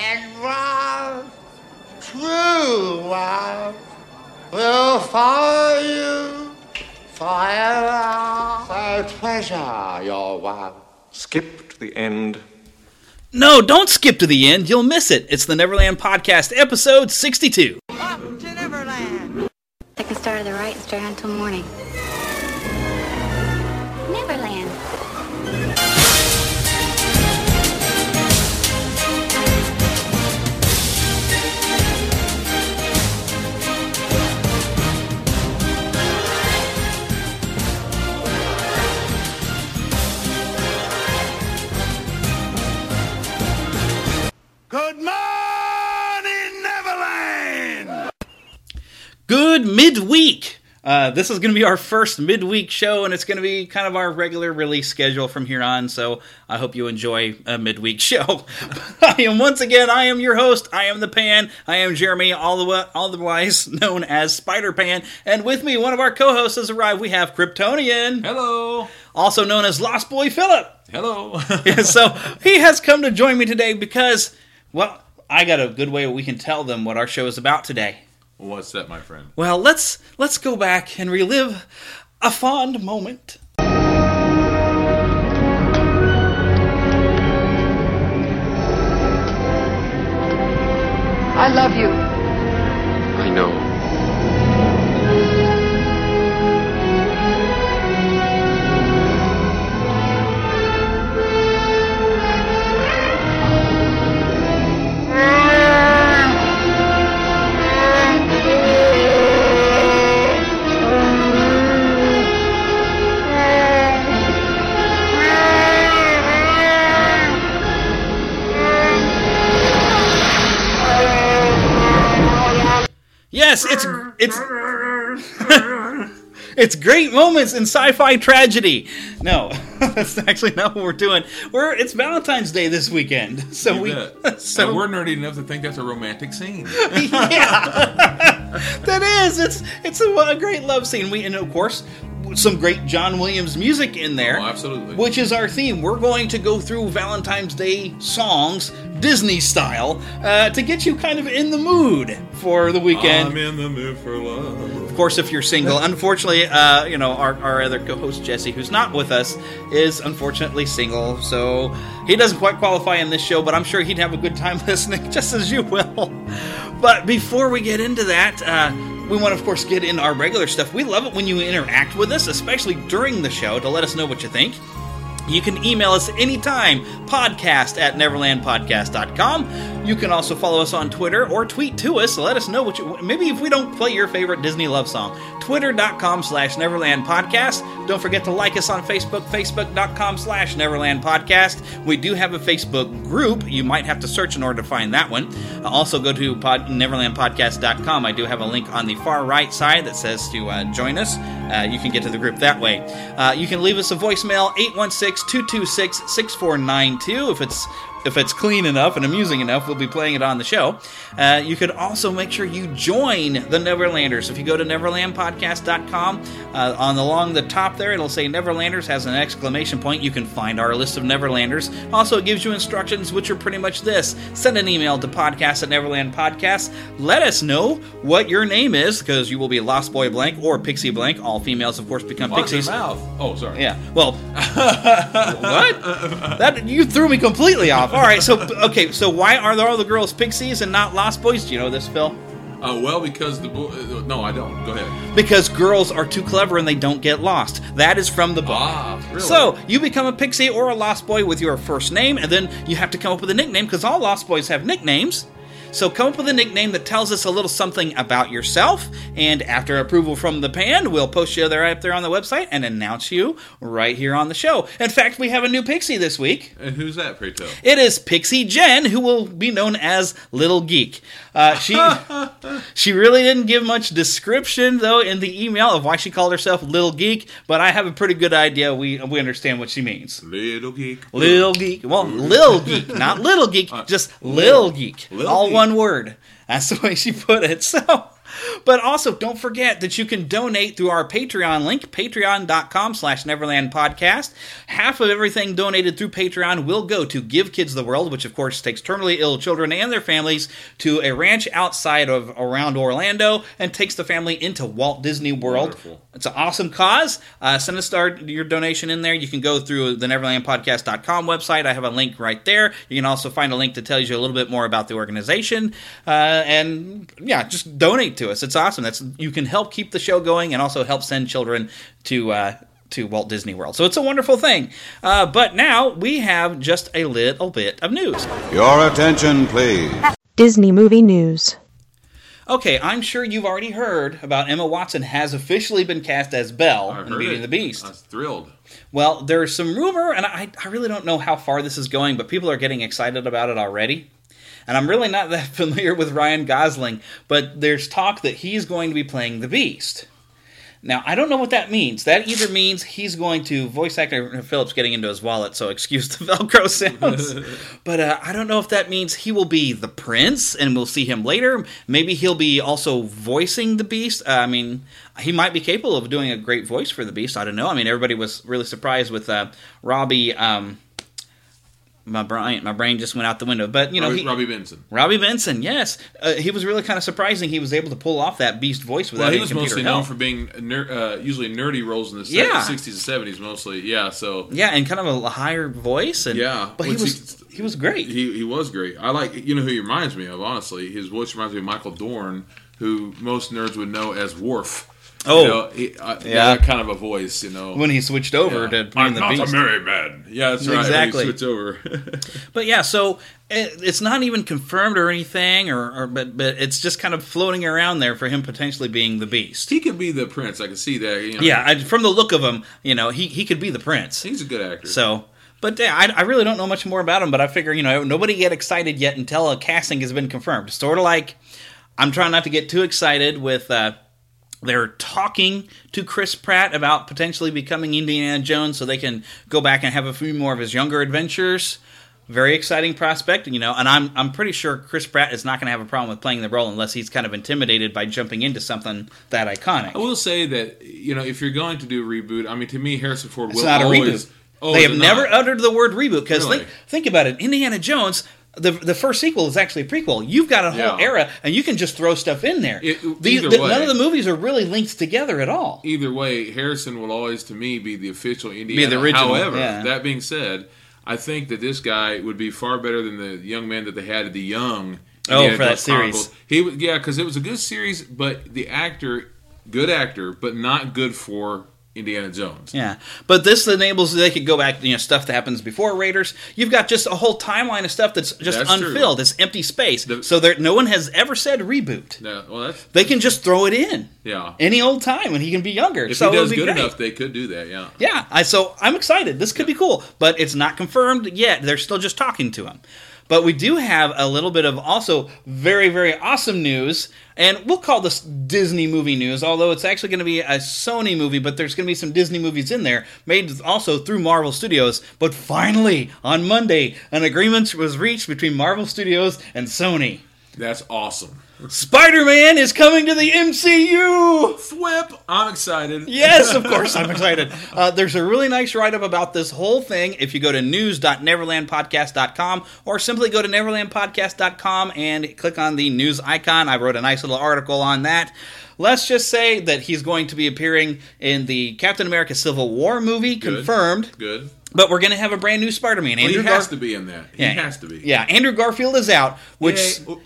And love, true love, will follow you forever. So treasure your love. Skip to the end. No, don't skip to the end. You'll miss it. It's the Neverland Podcast, episode 62. Up to Neverland. Take a start to the right and stay until morning. Good morning, Neverland. Good midweek. Uh, this is going to be our first midweek show, and it's going to be kind of our regular release schedule from here on. So I hope you enjoy a midweek show. I am once again, I am your host. I am the Pan. I am Jeremy, all the wa- otherwise known as Spider Pan, and with me, one of our co-hosts has arrived. We have Kryptonian, Hello. also known as Lost Boy Philip. Hello. so he has come to join me today because, well, I got a good way we can tell them what our show is about today. What's that, my friend? Well, let's let's go back and relive a fond moment. I love you. Yes, it's it's it's great moments in sci-fi tragedy. No, that's actually not what we're doing. We're it's Valentine's Day this weekend, so You we bet. so and we're nerdy enough to think that's a romantic scene. yeah, that is it's it's a, a great love scene. We and of course some great John Williams music in there. Oh, absolutely. Which is our theme. We're going to go through Valentine's Day songs, Disney style, uh, to get you kind of in the mood for the weekend. I'm in the mood for love. Course, if you're single, unfortunately, uh, you know our, our other co-host Jesse, who's not with us, is unfortunately single, so he doesn't quite qualify in this show. But I'm sure he'd have a good time listening, just as you will. But before we get into that, uh, we want to, of course, get in our regular stuff. We love it when you interact with us, especially during the show, to let us know what you think. You can email us anytime, podcast at neverlandpodcast.com. You can also follow us on Twitter or tweet to us. Let us know what you, maybe if we don't play your favorite Disney love song. Twitter.com slash Neverland Podcast. Don't forget to like us on Facebook, Facebook.com slash Neverland Podcast. We do have a Facebook group. You might have to search in order to find that one. Uh, also go to pod, neverlandpodcast.com. I do have a link on the far right side that says to uh, join us. Uh, you can get to the group that way. Uh, you can leave us a voicemail, 816 226 6492. If it's if it's clean enough and amusing enough, we'll be playing it on the show. Uh, you could also make sure you join the Neverlanders. If you go to neverlandpodcast.com, uh, on the, along the top there, it'll say Neverlanders has an exclamation point. You can find our list of Neverlanders. Also, it gives you instructions, which are pretty much this send an email to podcast at Neverland Podcast. Let us know what your name is, because you will be Lost Boy Blank or Pixie Blank. All females, of course, become your pixies. Oh, sorry. Yeah. Well, what? That you threw me completely off. All right. So okay. So why are there all the girls pixies and not lost boys? Do you know this, Phil? Uh, well, because the boy. Uh, no, I don't. Go ahead. Because girls are too clever and they don't get lost. That is from the book. Ah, really? So you become a pixie or a lost boy with your first name, and then you have to come up with a nickname because all lost boys have nicknames. So come up with a nickname that tells us a little something about yourself, and after approval from the band, we'll post you there up there on the website and announce you right here on the show. In fact, we have a new pixie this week. And who's that, pray tell? It is Pixie Jen, who will be known as Little Geek. Uh, she she really didn't give much description though in the email of why she called herself Little Geek, but I have a pretty good idea. We we understand what she means. Little geek. Little Geek, well, Lil Geek, not Little Geek, just Lil Geek, Lil all Geek. One word. That's the way she put it. So. But also, don't forget that you can donate through our Patreon link, patreon.com slash Neverland Podcast. Half of everything donated through Patreon will go to Give Kids the World, which of course takes terminally ill children and their families to a ranch outside of around Orlando and takes the family into Walt Disney World. Wonderful. It's an awesome cause. Uh, send us our, your donation in there. You can go through the NeverlandPodcast.com website. I have a link right there. You can also find a link that tells you a little bit more about the organization. Uh, and yeah, just donate to us. It's awesome. That's you can help keep the show going and also help send children to. Uh, to Walt Disney World. So it's a wonderful thing. Uh, but now we have just a little bit of news. Your attention, please. Disney Movie News. Okay, I'm sure you've already heard about Emma Watson has officially been cast as Belle I in heard Beauty it. and the Beast. I was thrilled. Well, there's some rumor, and I, I really don't know how far this is going, but people are getting excited about it already. And I'm really not that familiar with Ryan Gosling, but there's talk that he's going to be playing the Beast. Now, I don't know what that means. That either means he's going to voice actor Phillips getting into his wallet, so excuse the Velcro sounds. but uh, I don't know if that means he will be the prince, and we'll see him later. Maybe he'll be also voicing the Beast. Uh, I mean, he might be capable of doing a great voice for the Beast. I don't know. I mean, everybody was really surprised with uh, Robby. Um, my brain, my brain just went out the window. But you know, Robby, he, Robby Benson. Robby Benson, yes, uh, he was really kind of surprising. He was able to pull off that Beast voice without Well, he was computer mostly help. known for being ner- uh, usually nerdy roles in the Yeah. 60s and 70s, mostly. Yeah, so Yeah, and kind of a higher voice, and Yeah, but he was he was great. he he was great. I like you know who he reminds me of. Honestly, his voice reminds me of Michael Dorn, who most nerds would know as Worf. Oh. you know, he, uh, Yeah. that kind of a voice. You know, when he switched over Yeah. to Beauty I'm the not Beast. a merry man. Yeah, that's right. Exactly. When he switched over. But yeah, so it, it's not even confirmed or anything, or, or but but it's just kind of floating around there for him potentially being the Beast. he could be the prince. I can see that. You know. Yeah, I, from the look of him, you know, he he could be the prince. he's a good actor. So, but yeah, I, I really don't know much more about him. But I figure you know nobody get excited yet until a casting has been confirmed. Sort of like I'm trying not to get too excited with. Uh, they're talking to Chris Pratt about potentially becoming Indiana Jones, so they can go back and have a few more of his younger adventures. Very exciting prospect, you know. And I'm I'm pretty sure Chris Pratt is not going to have a problem with playing the role unless he's kind of intimidated by jumping into something that iconic. I will say that you know if you're going to do a reboot, I mean to me Harrison Ford It's will not a reboot. Oh, they have never not? uttered the word reboot because Really? think, think about it. Indiana Jones, the the first sequel is actually a prequel. You've got a whole Yeah. era, and you can just throw stuff in there. It- These, the- way. none of the movies are really linked together at all. Either way, Harrison will always to me be the official Indiana. the original, However, yeah. that being said, I think that this guy would be far better than the young man that they had at the young. Oh, Indiana for that series. He was- yeah, because it was a good series, but the actor, good actor, but not good for Indiana Jones. Yeah, but this enables they could go back. You know, stuff that happens before Raiders. You've got just a whole timeline of stuff that's just That's true. unfilled. It's empty space. The- so there, no one has ever said reboot. Yeah, well, that's They can just throw it in yeah. any old time, and he can be younger. If so he does good great. enough, they could do that. Yeah. Yeah, I, so I'm excited. This could be cool, but it's not confirmed yet. They're still just talking to him. But we do have a little bit of also very, very awesome news, and we'll call this Disney movie news, although it's actually going to be a Sony movie, but there's going to be some Disney movies in there, made also through Marvel Studios. But finally, on Monday, an agreement was reached between Marvel Studios and Sony. That's awesome. Spider Man is coming to the MCU! Thwip! I'm excited. Yes, of course, I'm excited. Uh, there's a really nice write up about this whole thing. If you go to news.neverlandpodcast.com or simply go to neverlandpodcast.com and click on the news icon, I wrote a nice little article on that. Let's just say that he's going to be appearing in the Captain America Civil War movie, Good. confirmed. Good. But we're going to have a brand new Spider Man. Well, he has to be in that. He Yeah. has to be. Yeah, Andrew Garfield is out, which. Yay.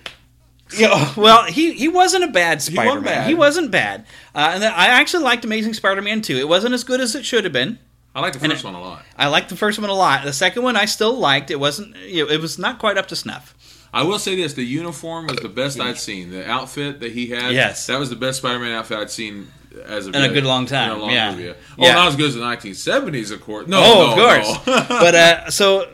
Yeah, well, he, he wasn't a bad Spider Man. bad. He wasn't bad. Uh, and I actually liked Amazing Spider Man 2. It wasn't as good as it should have been. I like the first one a lot. I liked the first one a lot. The second one I still liked. It wasn't. You know, it was not quite up to snuff. I will say this: the uniform was the best I'd seen. The outfit that he had, Yes. that was the best Spider-Man outfit I'd seen as of In a good long time, In a long yeah. movie. Oh, Yeah. not as good as the 1970s, of course. No, oh, no, of course. no. but uh, so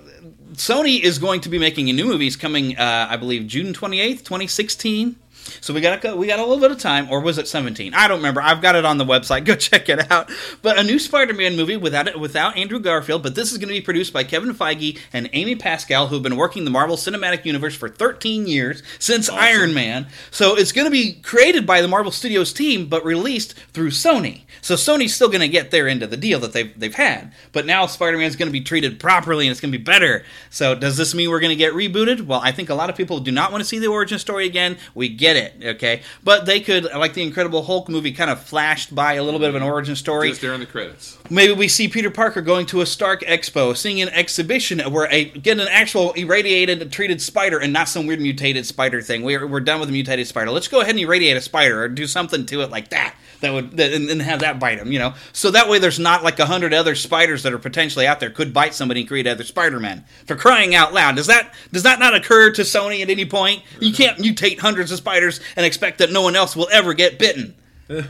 Sony is going to be making a new movies coming, uh, I believe, June twenty eighth, twenty sixteen. So we got a, we got a little bit of time, or was it seventeen? I don't remember. I've got it on the website. Go check it out. But a new Spider-Man movie without it, without Andrew Garfield. But this is going to be produced by Kevin Feige and Amy Pascal, who've been working the Marvel Cinematic Universe for thirteen years since Iron Man. So it's going to be created by the Marvel Studios team, but released through Sony. So Sony's still going to get their end of the deal that they've they've had. But now Spider-Man's going to be treated properly and it's going to be better. So does this mean we're going to get rebooted? Well, I think a lot of people do not want to see the origin story again. We get it, okay? But they could, like the Incredible Hulk movie, kind of flashed by a little bit of an origin story. Just during the credits. Maybe we see Peter Parker going to a Stark Expo, seeing an exhibition where a get an actual irradiated, treated spider, and not some weird mutated spider thing. We're, we're done with the mutated spider. Let's go ahead and irradiate a spider or do something to it like that. That would that, and, and have that bite him, you know. So that way, there's not like a hundred other spiders that are potentially out there could bite somebody and create other Spider-Man. For crying out loud, does that does that not occur to Sony at any point? You can't mutate hundreds of spiders and expect that no one else will ever get bitten.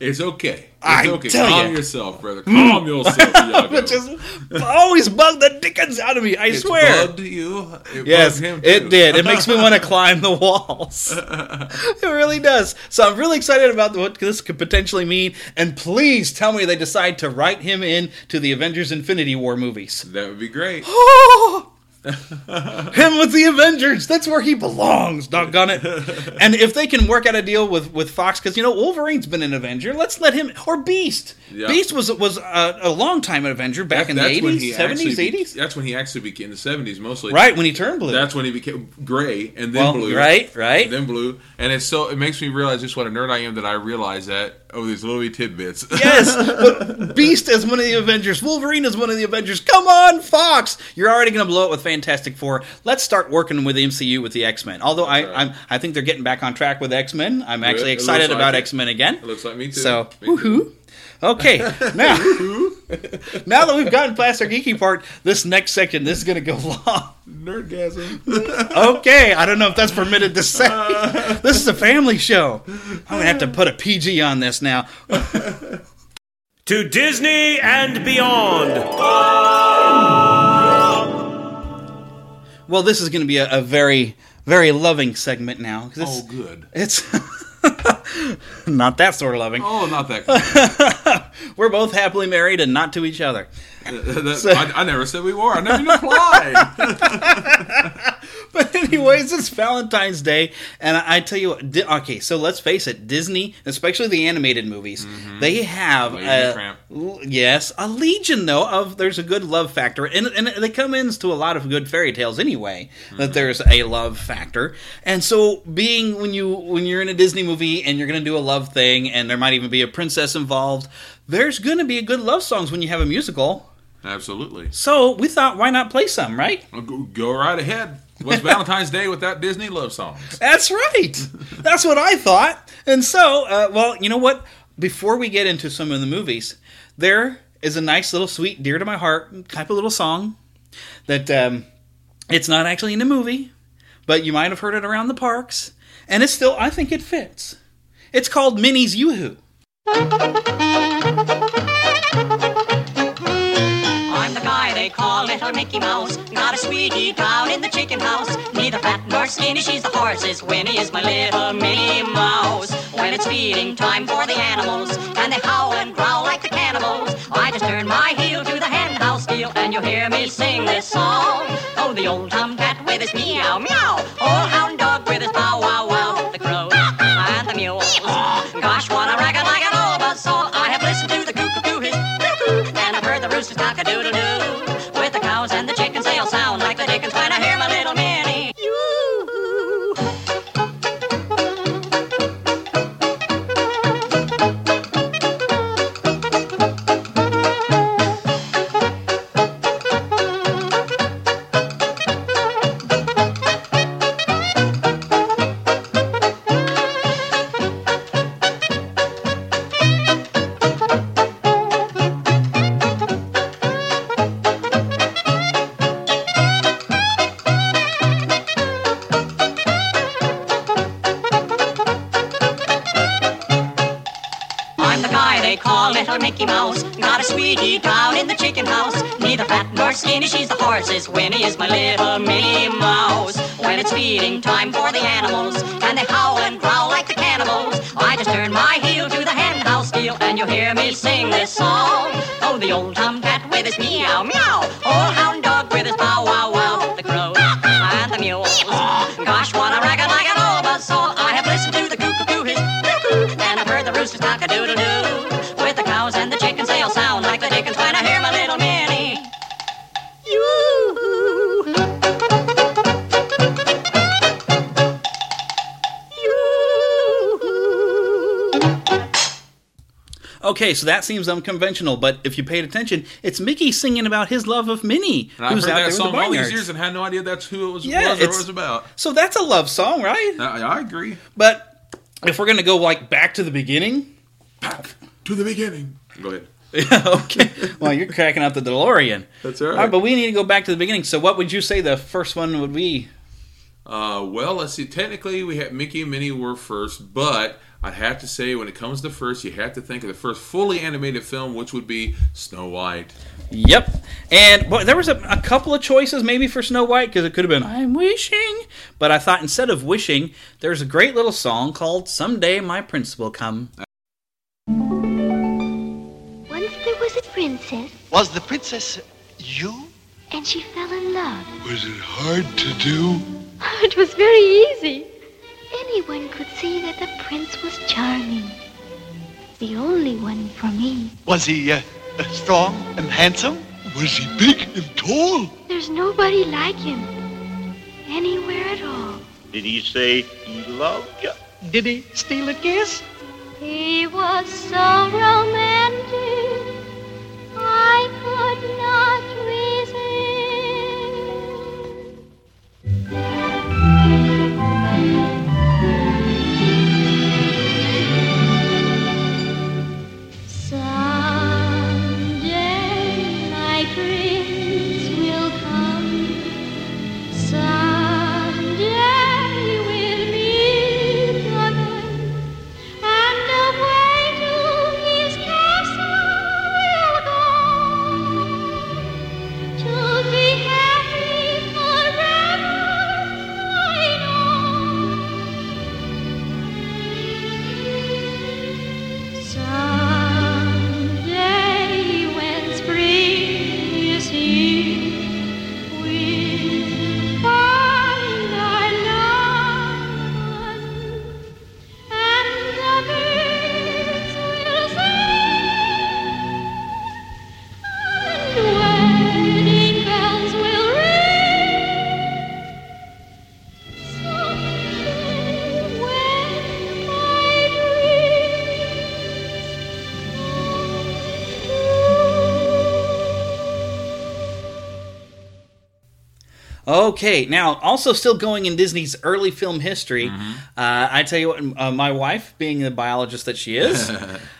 It's okay. It's I okay. tell Calm ya. yourself, brother. Calm mm. yourself, Iago. Which is always bugged the dickens out of me. I It's swear. bugged you. It Yes, bugged him it did. It makes me want to climb the walls. it really does. So I'm really excited about what this could potentially mean. And please tell me they decide to write him in to the Avengers Infinity War movies. That would be great. him with the Avengers. That's where he belongs, doggone it. and if they can work out a deal with, with Fox, because, you know, Wolverine's been an Avenger, let's let him, or Beast. Yeah. Beast was was a, a long time Avenger back in the 80s, 70s, 80s. That's when he actually became in the seventies mostly. Right, when he turned blue. That's when he became gray and then Well, blue. right, right. And then blue. And it's so it makes me realize just what a nerd I am that I realize that oh these little wee tidbits. Yes, but Beast is one of the Avengers. Wolverine is one of the Avengers. Come on, Fox! You're already going to blow it with Fantastic Four. Let's start working with the MCU with the X Men. Although I, right. I'm, I think they're getting back on track with X Men. I'm actually It excited like about it. X Men again. It looks like me too. So, Me too. woohoo! Okay, now, now that we've gotten past our geeky part, this next section this is going to go long. Nerdgasm. Okay, I don't know if that's permitted to say. This is a family show. I'm gonna have to put a PG on this now. To Disney and beyond. Well, this is going to be a, a very, very loving segment now. 'cause it's, Oh good. It's not that sort of loving. Oh not that good. We're both happily married and not to each other. Uh, uh, that- I, I never said we were. I never applied. But anyways, it's Valentine's Day, and I, I tell you what. Di- okay, so let's face it, Disney, especially the animated movies, mm-hmm. they have Lady and the a, l- yes a legion though of there's a good love factor, and and they come into a lot of good fairy tales anyway. That mm-hmm. there's a love factor, and so being when you when you're in a Disney movie and you're going to do a love thing, and there might even be a princess involved, there's going to be a good love songs when you have a musical. Absolutely. So we thought, why not play some, right? Go right ahead. What's Valentine's Day without Disney love songs? That's right. That's what I thought. And so, uh, well, you know what? Before we get into some of the movies, there is a nice little sweet, dear to my heart type of little song that um, it's not actually in the movie, but you might have heard it around the parks, and it's still, I think it fits. It's called Minnie's Yoo-Hoo. Call little Mickey Mouse. Got a sweetie down in the chicken house. Neither fat nor skinny, she's the horse's Winnie is my little Minnie Mouse. When it's feeding time for the animals, and they howl and growl like the cannibals, I just turn my heel to the hen house deal, and you'll hear me sing this song. Oh, the old tomcat with his meow meow, old hound dog with his bow wow wow, the crow and the mules. Gosh, horse's Winnie is my little Minnie Mouse. When it's feeding time for the animals, and they howl and growl like the cannibals, I just turn my heel to the hen house deal, and you'll hear me sing this song. Oh, the old tomcat with his meow meow, old hound dog with his bow wow wow, the crows and the mule. Gosh, what a racket like an all buzz saw. I have listened to the cuckoo his cuckoo, and I've heard the rooster's cock a doodle doo. Okay, so that seems unconventional, but if you paid attention, it's Mickey singing about his love of Minnie, And I've who's heard out there that in the all these barnyards. years and had no idea that's who it was, Yeah, was or what it's- it was about. So that's a love song, right? I, I agree. But if we're gonna go like back to the beginning, To the beginning. Go ahead. okay. Well, you're cracking out the DeLorean. That's all right. All right, but we need to go back to the beginning. So, what would you say the first one would be? Uh, well, let's see. Technically, we had Mickey and Minnie were first, but I'd have to say when it comes to first, you have to think of the first fully animated film, which would be Snow White. Yep. And well, there was a, a couple of choices maybe for Snow White because it could have been I'm wishing, but I thought instead of wishing, there's a great little song called "Someday My Prince Will Come." Once there was a princess, Was the princess you? and she fell in love. Was it hard to do? It was very easy. Anyone could see that the prince was charming. The only one for me. Was he uh, strong and handsome? Was he big and tall? There's nobody like him. Anywhere at all. Did he say he loved you? Did he steal a kiss? He was so romantic. I could not resist. Okay, now also still going in Disney's early film history. Mm-hmm. Uh, I tell you what, uh, my wife, being the biologist that she is,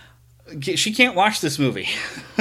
she can't watch this movie.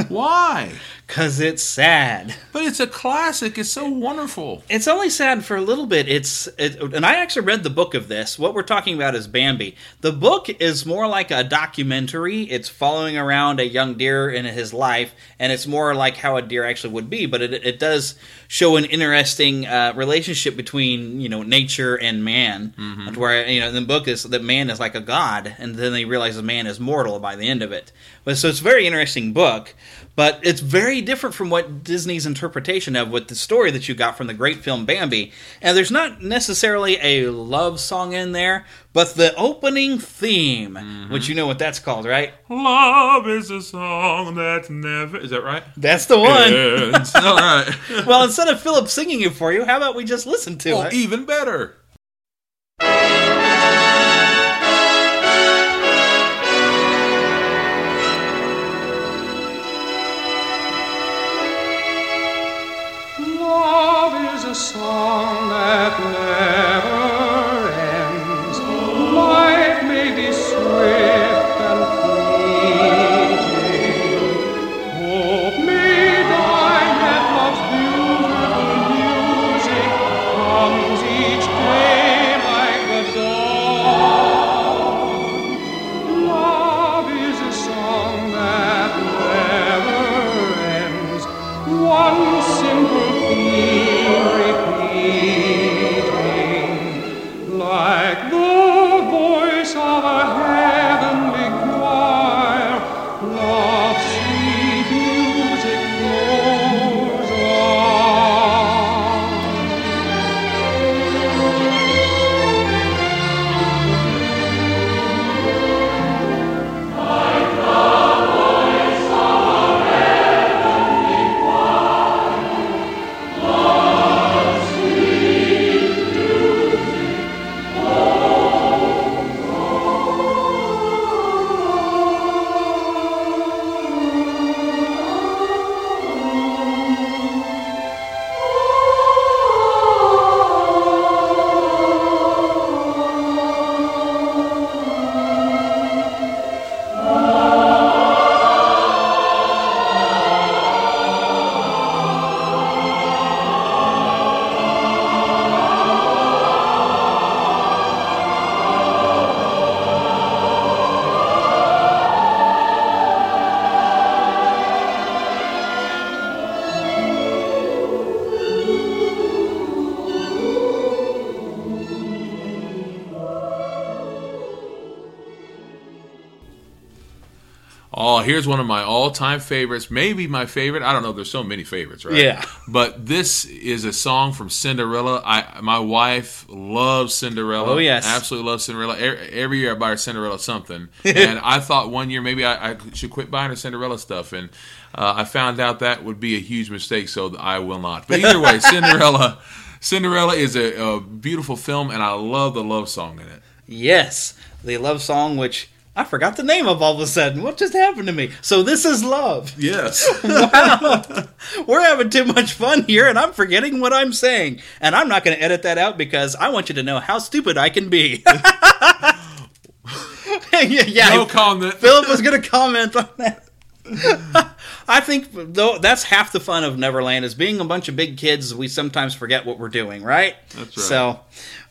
Why? Because it's sad. But it's a classic. It's so wonderful. It's only sad for a little bit. It's it, and I actually read the book of this. What we're talking about is Bambi. The book is more like a documentary. It's following around a young deer in his life, and it's more like how a deer actually would be. But it, it does show an interesting uh, relationship between you know nature and man, Mhm. where you know in the book is that man is like a god, and then they realize that man is mortal by the end of it. But so it's a very interesting book, but it's very different from what Disney's interpretation of with the story that you got from the great film Bambi. And there's not necessarily a love song in there, but the opening theme, mm-hmm. which you know what that's called, right? Love is a song that never. Is that right? That's the one. All right. well, instead of Philip singing it for you, how about we just listen to Oh, it? even better. That here's one of my all-time favorites. Maybe my favorite. I don't know. There's so many favorites, right? Yeah. But this is a song from Cinderella. I my wife loves Cinderella. Oh, yes. absolutely loves Cinderella. Every, year I buy her Cinderella something, and I thought one year maybe I, I should quit buying her Cinderella stuff, and uh, I found out that would be a huge mistake, so I will not. But either way, Cinderella. Cinderella is a, a beautiful film, and I love the love song in it. Yes, the love song, which I forgot the name of all of a sudden. What just happened to me? So this is love. Yes. wow. We're having too much fun here, and I'm forgetting what I'm saying. And I'm not going to edit that out because I want you to know how stupid I can be. yeah, yeah. No comment. Philip was going to comment on that. I think though that's half the fun of Neverland is being a bunch of big kids. We sometimes forget what we're doing, right? That's right. So,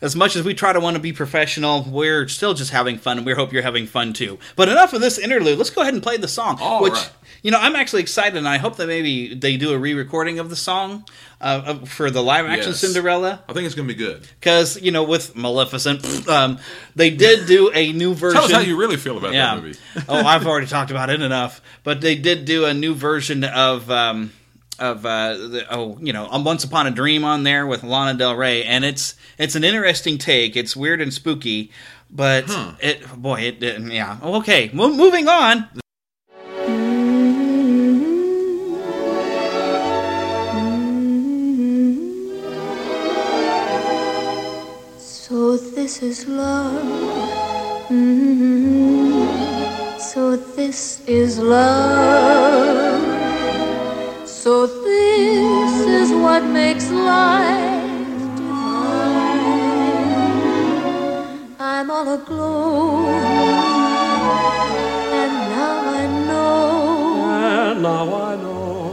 as much as we try to want to be professional, we're still just having fun, and we hope you're having fun too. But enough of this interlude. Let's go ahead and play the song. All which right. You know, I'm actually excited, and I hope that maybe they do a re-recording of the song uh, for the live-action Yes. Cinderella. I think it's going to be good. Because you know, with Maleficent, um, they did do a new version. Tell us how you really feel about Yeah. that movie. oh, I've already talked about it enough. But they did do a new version of um, of uh, the, oh, you know, Once Upon a Dream on there with Lana Del Rey, and it's it's an interesting take. It's weird and spooky, but it boy, it, it yeah. Okay, Mo- moving on. This is love. Mm, So this is love. So this is what makes life divine. I'm all aglow. And now I know. And now I know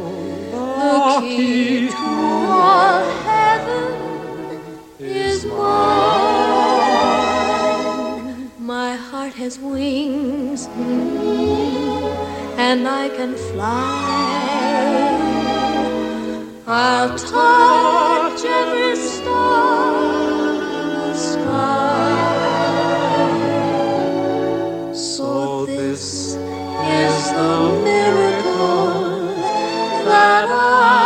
The key to all heaven is mine. Has wings, and I can fly. I'll touch every star in the sky. So this is the miracle that I've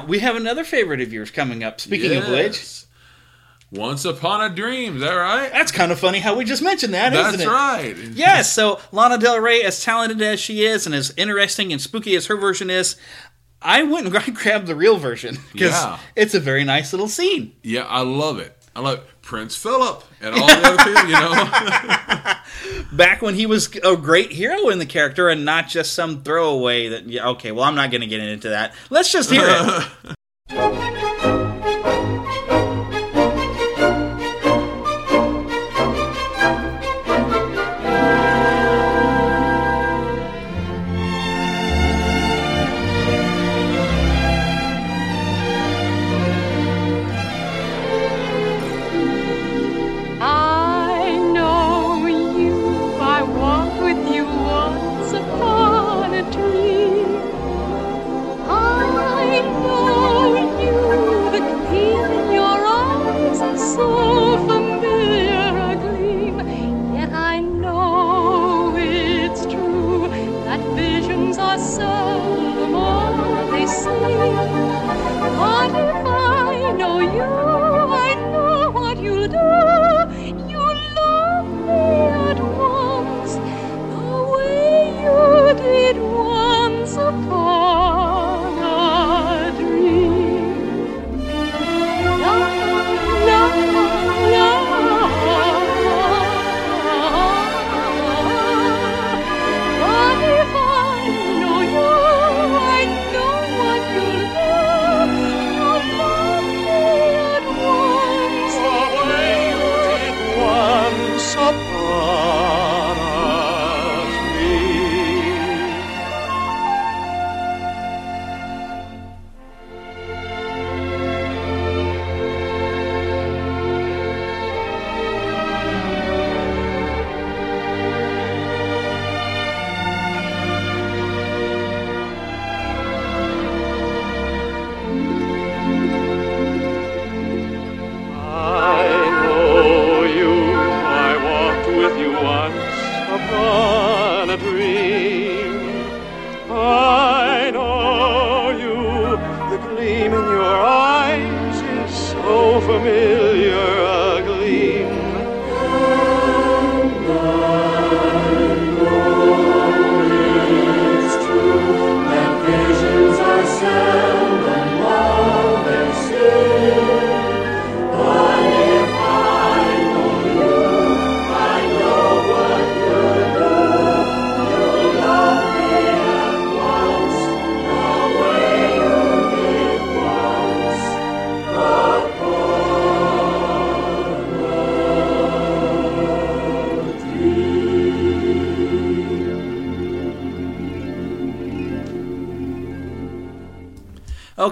Now, we have another favorite of yours coming up. Speaking of which, Once Upon a Dream, is that right? that's kind of funny how we just mentioned that, That's not it? right. Yes, so Lana Del Rey, as talented as she is and as interesting and spooky as her version is, I went and grabbed the real version because Yeah. it's a very nice little scene. Yeah, I love it. I love Prince Philip and all the other people, you know. Back when he was a great hero in the character and not just some throwaway that, yeah, okay, well, I'm not going to get into that. Let's just hear it.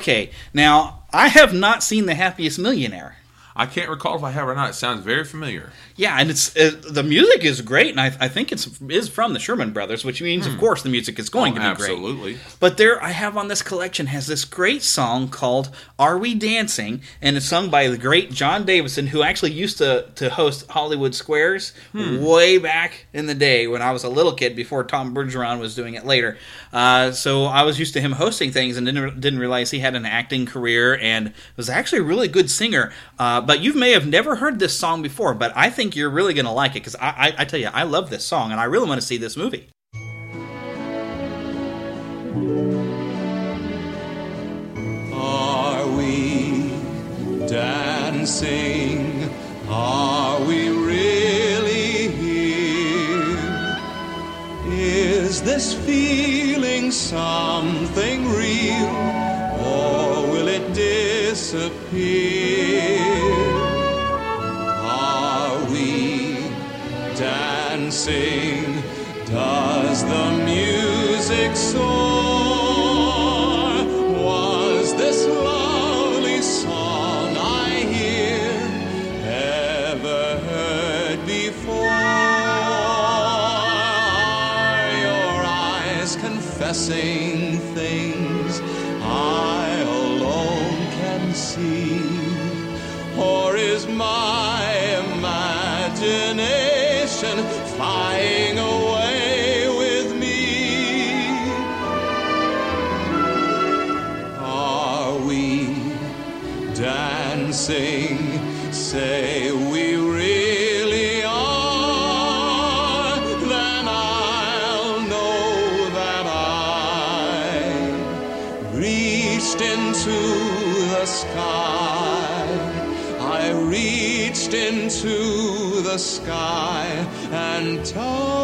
Okay, now, I have not seen The Happiest Millionaire. I can't recall if I have or not. It sounds very familiar. Yeah, and it's uh, the music is great, and I, I think it's is from the Sherman Brothers, which means, of course, the music is going Oh, to be great. absolutely. But there, I have on this collection has this great song called "Are We Dancing," and it's sung by the great John Davidson, who actually used to to host Hollywood Squares Hmm. way back in the day when I was a little kid, before Tom Bergeron was doing it later. Uh, so I was used to him hosting things, and didn't didn't realize he had an acting career and was actually a really good singer. Uh, but you may have never heard this song before, but I think think you're really going to like it because I, I, I tell you, I love this song and I really want to see this movie. Are we dancing? Are we really here? Is this feeling something real or will it disappear? Dancing? Does the music soar? Was this lovely song I hear ever heard before? Are your eyes confessing sky and touched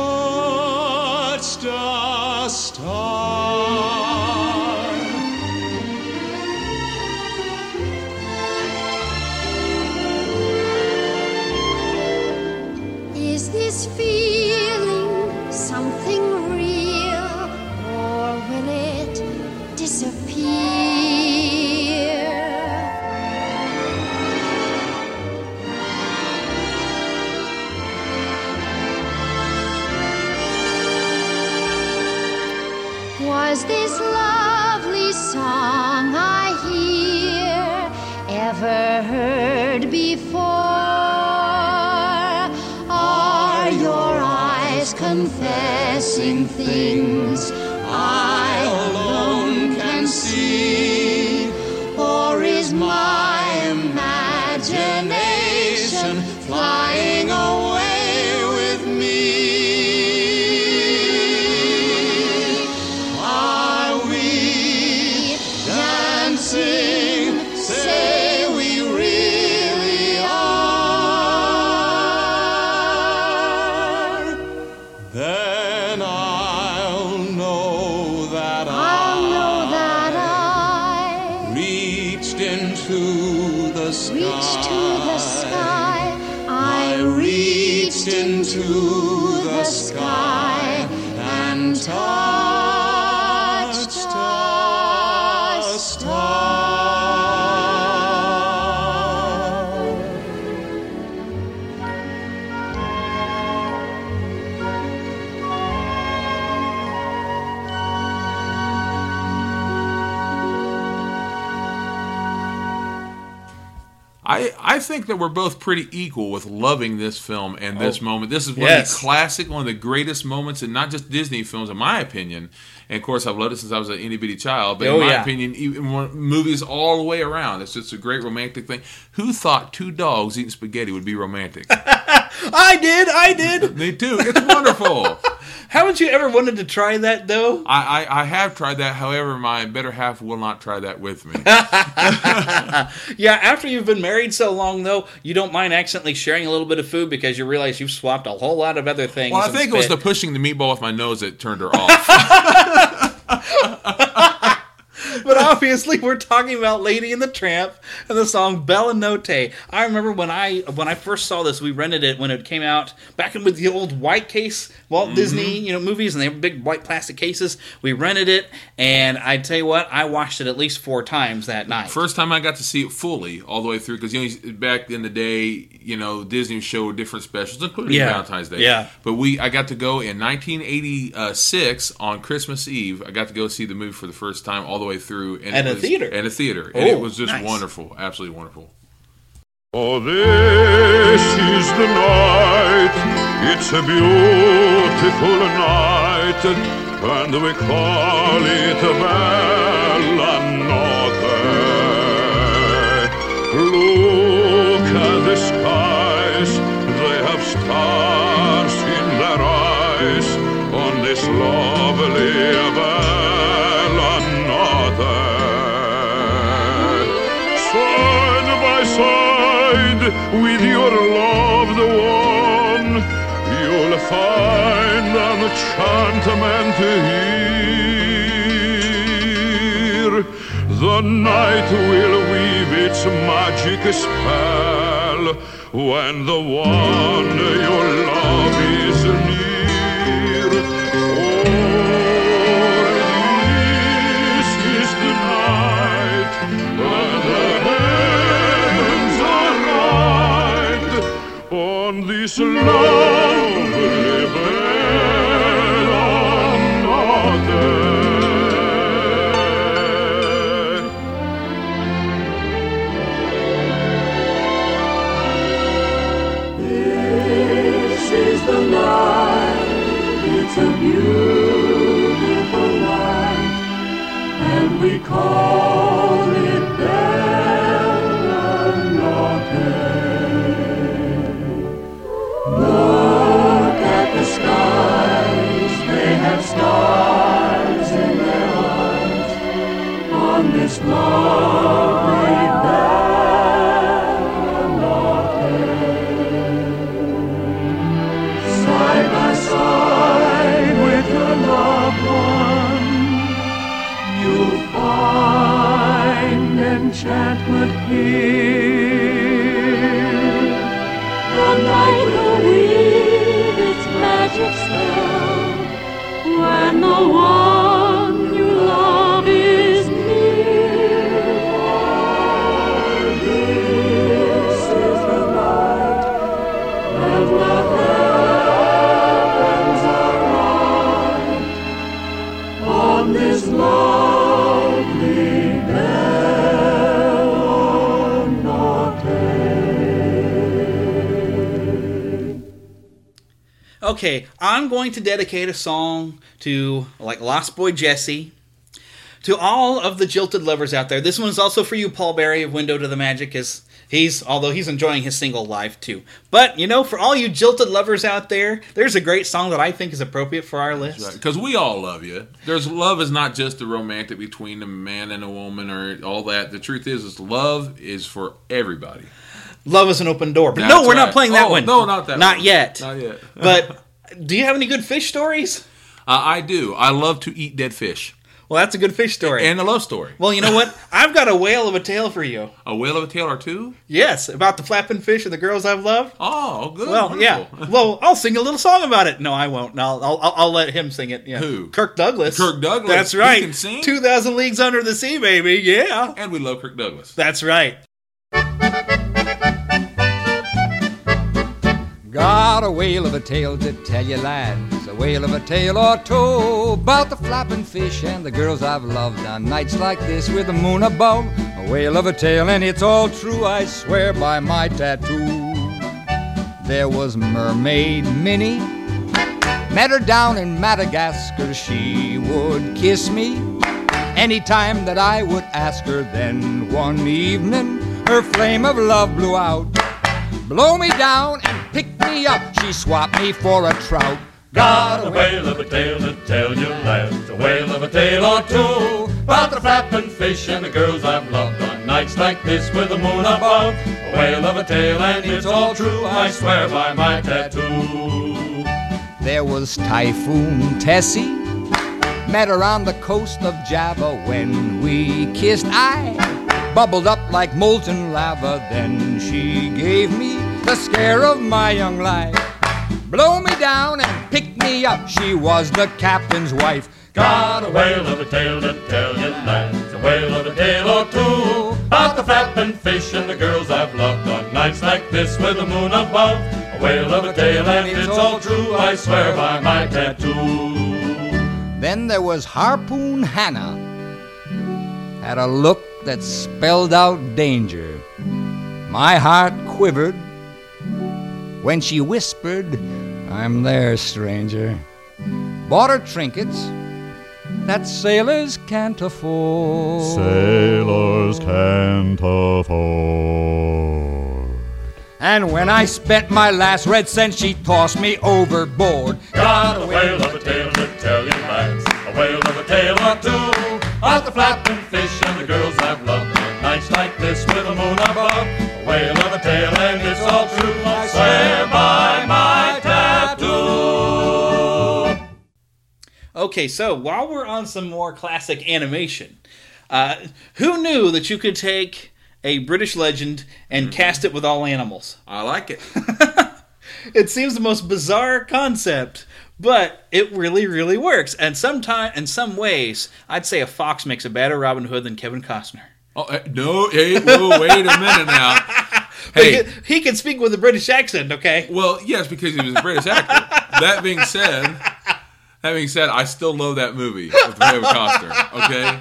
think that we're both pretty equal with loving this film and this Oh, moment. This is one yes. of the classic, one of the greatest moments in not just Disney films, in my opinion. And of course, I've loved it since I was an itty bitty child. But Oh, in my yeah. opinion, even movies all the way around. It's just a great romantic thing. Who thought two dogs eating spaghetti would be romantic? I did, I did. Me too. It's wonderful. Haven't you ever wanted to try that though? I, I, I have tried that. However, my better half will not try that with me. Yeah, after you've been married so long though, you don't mind accidentally sharing a little bit of food because you realize you've swapped a whole lot of other things. Well, I think it was the pushing the meatball with my nose that turned her off. But obviously, we're talking about Lady and the Tramp and the song Bella Notte. I remember when I when I first saw this, we rented it when it came out back in with the old white case Walt Mm-hmm. Disney, you know, movies, and they have big white plastic cases. We rented it, and I tell you what, I watched it at least four times that night. First time I got to see it fully, all the way through, because you know back in the day, you know Disney showed different specials, including Yeah. Valentine's Day. Yeah. But we, I got to go in 1986 on Christmas Eve. I got to go see the movie for the first time, all the way through, and At it a was- theater? At a theater, and Oh, it was just nice. wonderful, absolutely wonderful. Oh, this is the night. It's a beautiful night, and we call it Bella Notte. Look at the skies; they have stars in their eyes on this lovely Bella Notte. Side by side with find them enchantment here. The night will weave its magic spell when the one you love is near. For this is the night when the heavens on this lovely I'm going to dedicate a song to like Lost Boy Jesse, to all of the jilted lovers out there. This one's also for you, Paul Berry of Window to the Magic, because he's although he's enjoying his single life too. But you know, for all you jilted lovers out there, there's a great song that I think is appropriate for our list. Because we all love you. There's love is not just the romantic between a man and a woman or all that. The truth is, is love is for everybody. Love is an open door. But That's no, we're right. not playing that Oh, one. no, not that Not one. yet. Not yet. but do you have any good fish stories? Uh, I do. I love to eat dead fish. Well, that's a good fish story. And a love story. Well, you know what? I've got a whale of a tale for you. A whale of a tale or two? Yes, about the flapping fish and the girls I've loved. Oh, good. Well, yeah. Well, I'll sing a little song about it. No, I won't. No, I'll, I'll, I'll let him sing it. Yeah. Who? Kirk Douglas. Kirk Douglas. That's He right. can sing? 2,000 Leagues Under the Sea, baby. Yeah. And we love Kirk Douglas. That's right. Got a whale of a tale to tell you, lads. A whale of a tale or two about the flapping fish and the girls I've loved on nights like this with the moon above. A whale of a tale, and it's all true, I swear by my tattoo. There was Mermaid Minnie. Met her down in Madagascar, she would kiss me anytime that I would ask her. Then one evening, her flame of love blew out. Blow me down and pick me up, she swapped me for a trout. Got a whale of a tale to tell you, lads. A whale of a tale or two about the flapping fish and the girls I've loved on nights like this with the moon above. A whale of a tale, and it's all true. I swear by my tattoo. There was Typhoon Tessie. Met her on the coast of Java when we kissed. I bubbled up like molten lava. Then she gave me the scare of my young life. Blow me down and pick me up. She was the captain's wife. Got a whale of a tale to tell you, lads. A whale of a tale or two about the flapping fish and the girls I've loved on nights like this with the moon above. A whale of a tale, and it's all true. I swear by my tattoo. Then there was Harpoon Hannah. Had a look that spelled out danger. My heart quivered when she whispered, I'm there, stranger. Bought her trinkets that sailors can't afford. Sailors can't afford. And when I spent my last red cent, she tossed me overboard. Got a whale of a tale to tell you, lads. A whale of a tale or two about the flapping fish and the girls I've loved nights like this with the moon above. A whale of a tale, and it's all true. I swear by my tattoo. Okay, so while we're on some more classic animation, uh, who knew that you could take a British legend and cast it with all animals? I like it. it seems the most bizarre concept, but it really, really works. And sometime, in some ways, I'd say a fox makes a better Robin Hood than Kevin Costner. Oh eh, no! Hey, whoa, wait a minute now. Hey, he, he can speak with a British accent, okay? well, yes, because he was a British actor. that being said, that being said, I still love that movie with Kevin Costner. Okay,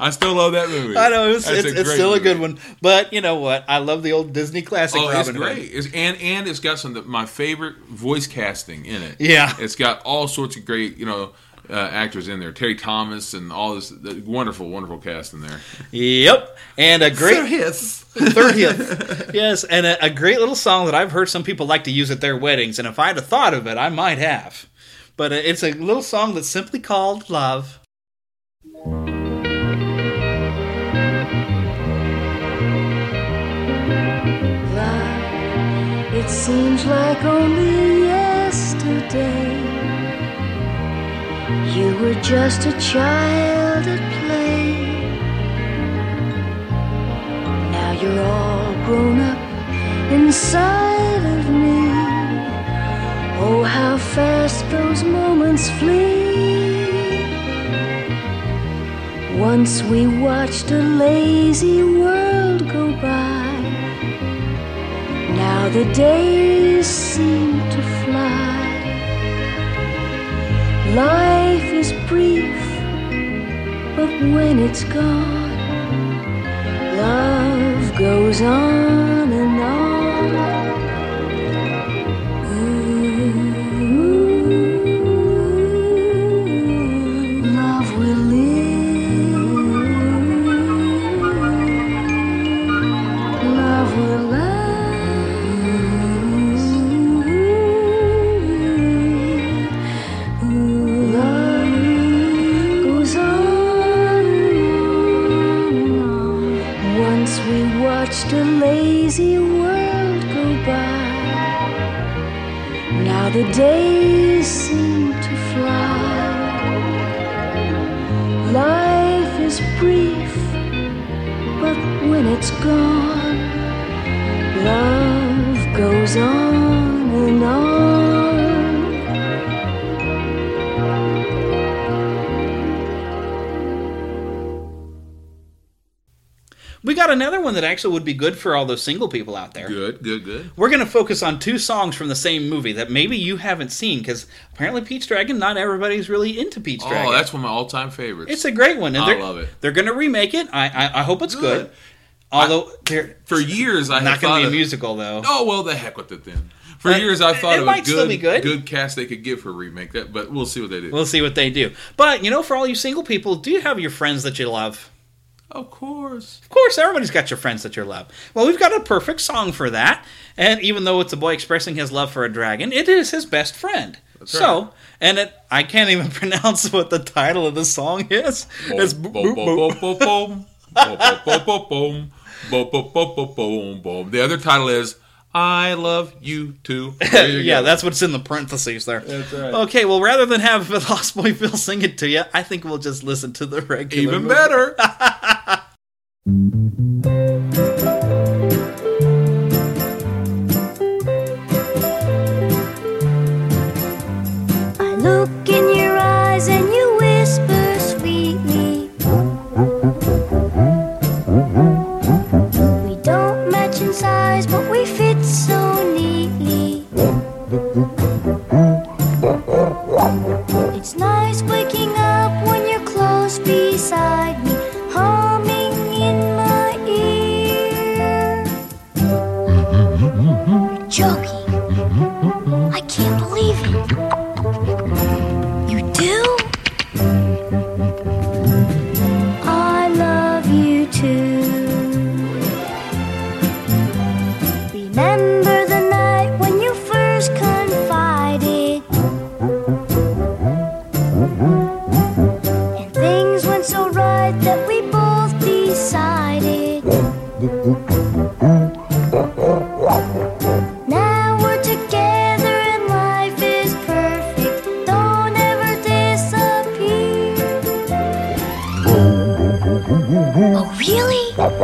I still love that movie. I know it's, That's it's, a it's great still a good one, but you know what? I love the old Disney classic Oh, it's great. Hood. It's, and and it's got some of my favorite voice casting in it. Yeah. it's got all sorts of great you know uh, actors in there. Terry Thomas and all this the wonderful, wonderful cast in there. Yep, and a great Sir Hith. thirtieth, yes, and a, a great little song that I've heard some people like to use at their weddings, and if I'd have thought of it, I might have. But uh, it's a little song that's simply called "Love." It seems like only yesterday you were just a child at play. Now you're all grown up inside of me. Oh, how fast those moments flee. Once we watched a lazy world go by. Now the days seem to fly. Life is brief, but when it's gone, love goes on another one that actually would be good for all those single people out there. Good, good, good. We're going to focus on two songs from the same movie that maybe you haven't seen because apparently Pete's Dragon, not everybody's really into Pete's oh, Dragon. Oh, that's one of my all-time favorites. It's a great one. I love it. They're going to remake it. I I, I hope it's good. Although they're For years, I not going to be a musical though. Oh well, the heck with it then. For years, I thought it of might a still good, be good. good cast they could give for a remake. That, but we'll see what they do. We'll see what they do. But you know, for all you single people, do you have your friends that you love? Of course. Of course, everybody's got your friends that you love. Well, we've got a perfect song for that. And even though it's a boy expressing his love for a dragon, it is his best friend. so, and it, I can't even pronounce what the title of the song is. It's Boom, boom, boom, boom. Boom, boom, boom, boom, boom. Boom, boom, boom, boom, boom, boom. The other title is "I Love You Too." You yeah, go. that's what's in the parentheses there. That's right. Okay, well, rather than have the Lost Boy Phil sing it to you, I think we'll just listen to the regular. Even movie. better.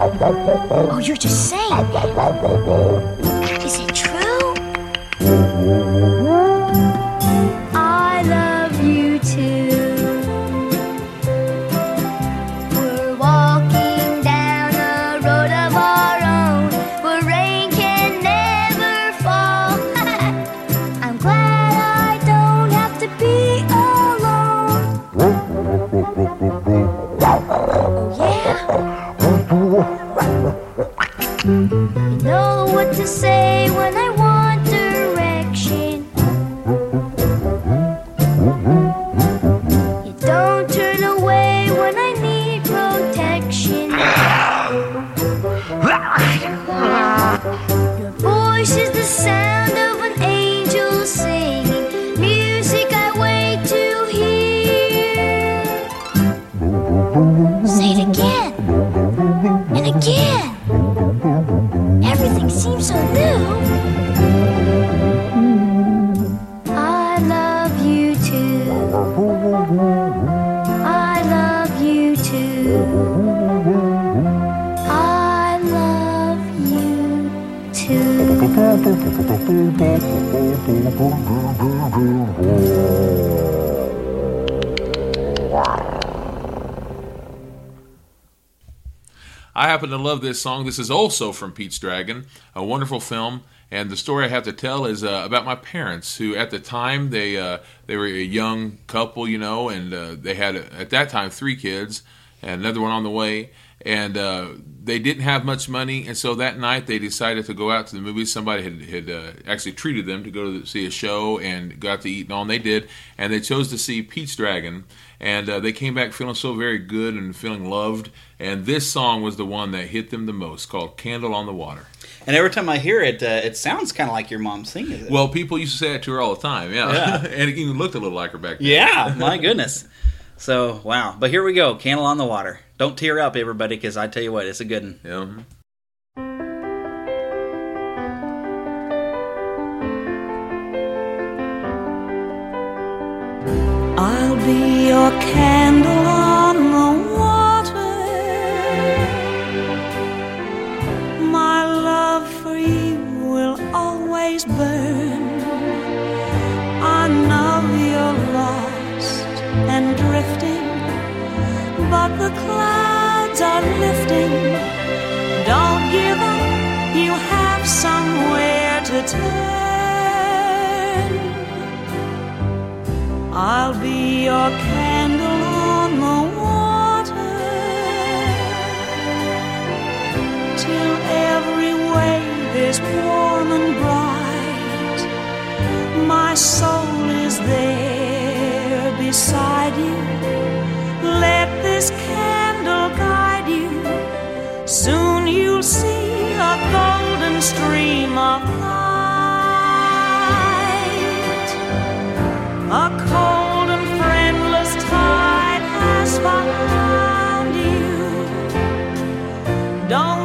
Oh, you're just saying love this song. This is also from Pete's Dragon, a wonderful film. And the story I have to tell is uh, about my parents, who at the time they uh, they were a young couple, you know, and uh, they had at that time three kids and another one on the way. And uh, they didn't have much money, and so that night they decided to go out to the movies. Somebody had, had uh, actually treated them to go to see a show and got to eat and all, and they did. And they chose to see Pete's Dragon, and uh, they came back feeling so very good and feeling loved. And this song was the one that hit them the most, called "Candle on the Water." And every time I hear it, uh, it sounds kind of like your mom singing it. Well, people used to say that to her all the time, yeah. Yeah. and it even looked a little like her back then. Yeah, my goodness. So wow, but here we go, candle on the water. Don't tear up, everybody, because I tell you what, it's a good one. Yeah. Mm-hmm. I'll be your candle but the clouds are lifting. Don't give up, you have somewhere to turn. I'll be your candle on the water till every wave is warm and bright. My soul is there beside you. This candle guide you. Soon you'll see a golden stream of light. A cold and friendless tide has found you. Don't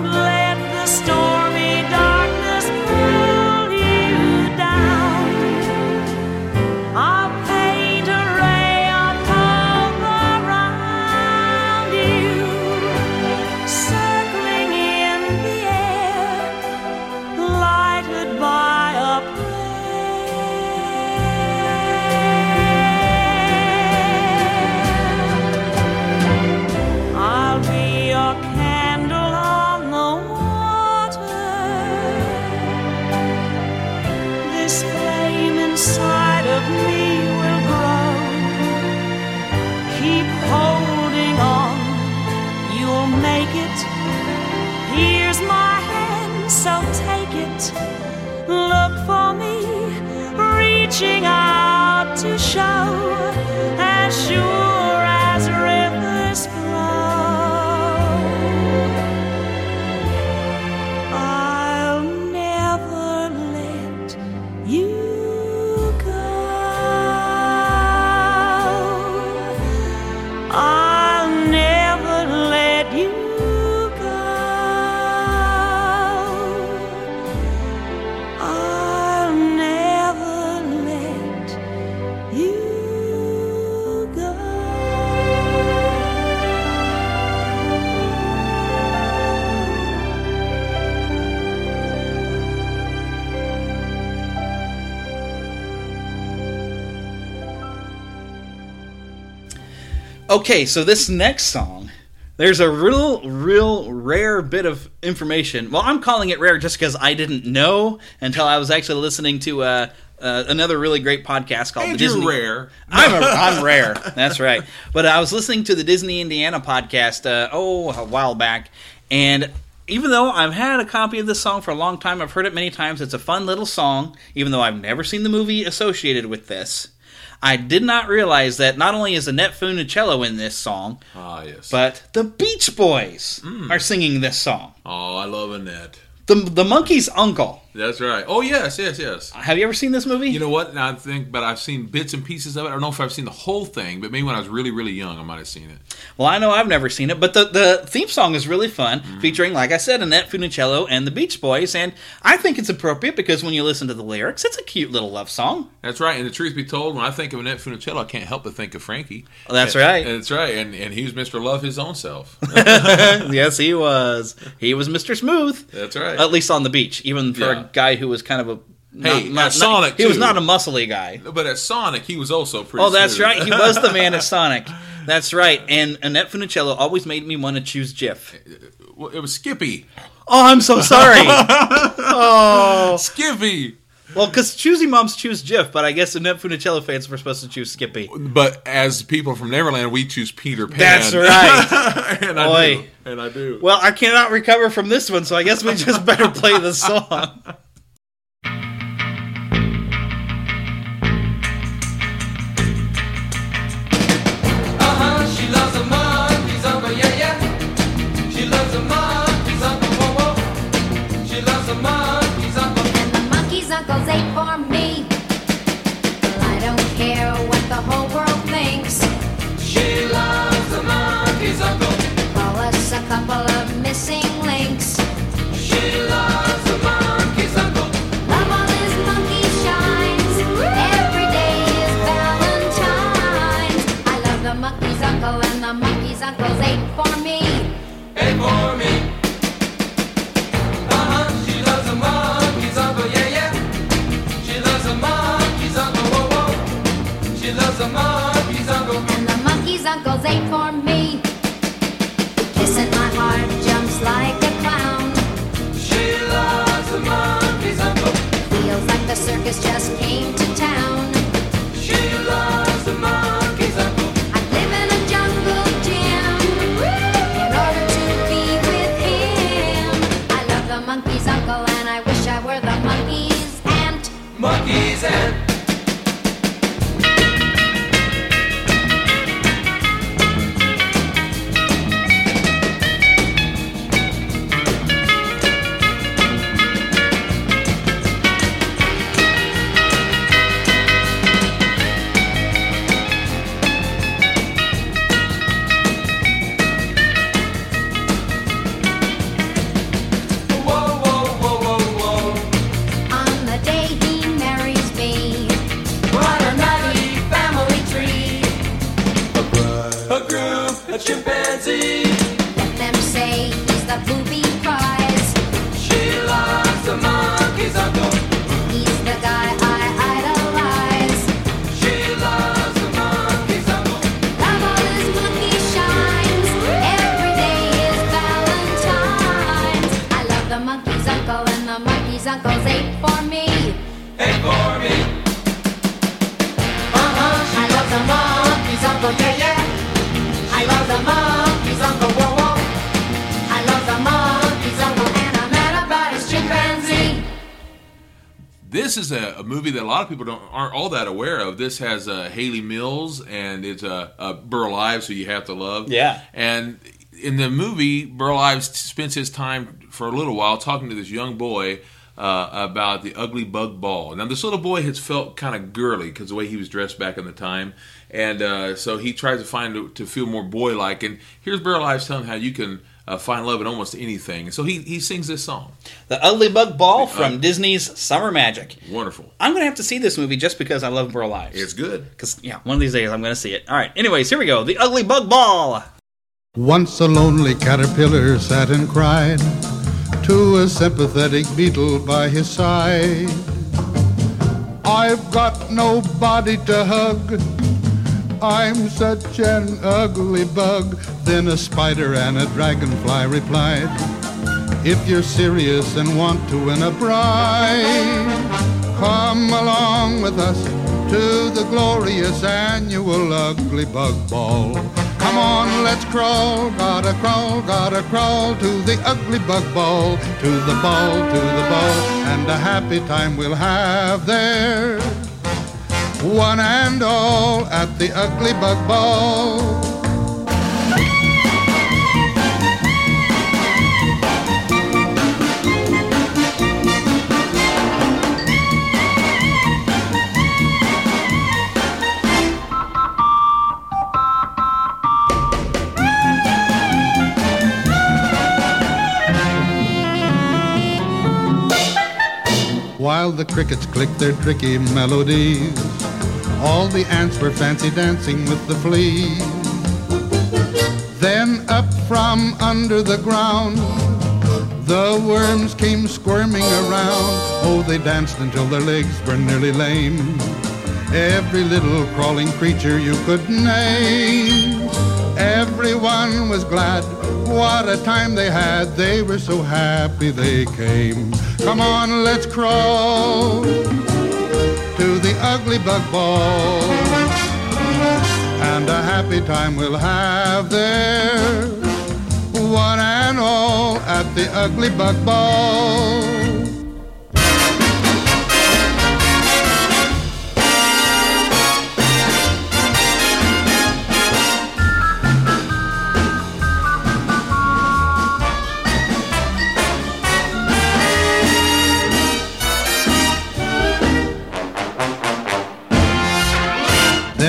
Okay, so this next song, there's a real, real rare bit of information. Well, I'm calling it rare just because I didn't know until I was actually listening to uh, uh, another really great podcast called And the you're Disney. rare. I'm, a, I'm rare. That's right. But I was listening to the Disney Indiana podcast, uh, oh, a while back, and even though I've had a copy of this song for a long time, I've heard it many times. It's a fun little song, even though I've never seen the movie associated with this. I did not realize that not only is Annette Funicello in this song, Ah, yes. but the Beach Boys Mm. are singing this song. Oh, I love Annette. The the monkey's uncle. That's right. Oh yes, yes, yes. Have you ever seen this movie? You know what? Now I think, but I've seen bits and pieces of it. I don't know if I've seen the whole thing, but maybe when I was really, really young, I might have seen it. Well, I know I've never seen it, but the, the theme song is really fun, Mm-hmm. featuring, like I said, Annette Funicello and the Beach Boys, and I think it's appropriate because when you listen to the lyrics, it's a cute little love song. That's right. And the truth be told, when I think of Annette Funicello, I can't help but think of Frankie. That's And- right. That's right. And and he was Mr. Love his own self. yes, he was. He was Mr. Smooth. That's right. At least on the beach, even for Yeah. A guy who was kind of a. Hey, at Sonic, He was not a muscly guy. but at Sonic, he was also pretty. Oh, that's smooth. right. He was the man at Sonic. That's right. And Annette Funicello always made me want to choose Jif. Well, it was Skippy. Oh, I'm so sorry. oh, Skippy. Well, because choosy moms choose Jif, but I guess Annette Funicello fans were supposed to choose Skippy. But as people from Neverland, we choose Peter Pan. That's right. and I Boy. do. And I do. Well, I cannot recover from this one, so I guess we just better play the song. uncle's ate for me. Well, I don't care what the whole world thinks. She loves the monkeys, uncle. Call us a couple of missing links. She loves the monkeys, uncle. Love all his monkey shines. Every day is Valentine's. I love the monkey's uncle, and the monkey's uncle's ate for me. Hey, for me. This is a, a movie that a lot of people don't aren't all that aware of. This has uh, Hayley Mills and it's uh, uh, Burl Ives, who you have to love. Yeah. And in the movie, Burl Ives spends his time for a little while talking to this young boy uh, about the ugly bug ball. Now, this little boy has felt kind of girly because the way he was dressed back in the time, and uh, so he tries to find to feel more boy-like. And here's Burl Ives telling how you can uh, find love in almost anything. So he he sings this song. The Ugly Bug Ball from Disney's Summer Magic. Wonderful. I'm going to have to see this movie just because I love Burl Ives. It's good. Because, yeah, one of these days I'm going to see it. All right, anyways, here we go. The Ugly Bug Ball. Once a lonely caterpillar sat and cried to a sympathetic beetle by his side. I've got nobody to hug. I'm such an ugly bug. Then a spider and a dragonfly replied, If you're serious and want to win a bride, come along with us to the glorious annual ugly bug ball. Come on, let's crawl, gotta crawl, gotta crawl to the ugly bug ball, to the ball, to the ball, and a happy time we'll have there. One and all at the ugly bug ball. While the crickets click their tricky melodies, all the ants were fancy dancing with the flea. Then up from under the ground, the worms came squirming around. Oh, they danced until their legs were nearly lame. Every little crawling creature you could name. Everyone was glad. What a time they had. They were so happy they came. Come on, let's crawl to the ugly bug ball. And a happy time we'll have there. One and all at the ugly bug ball.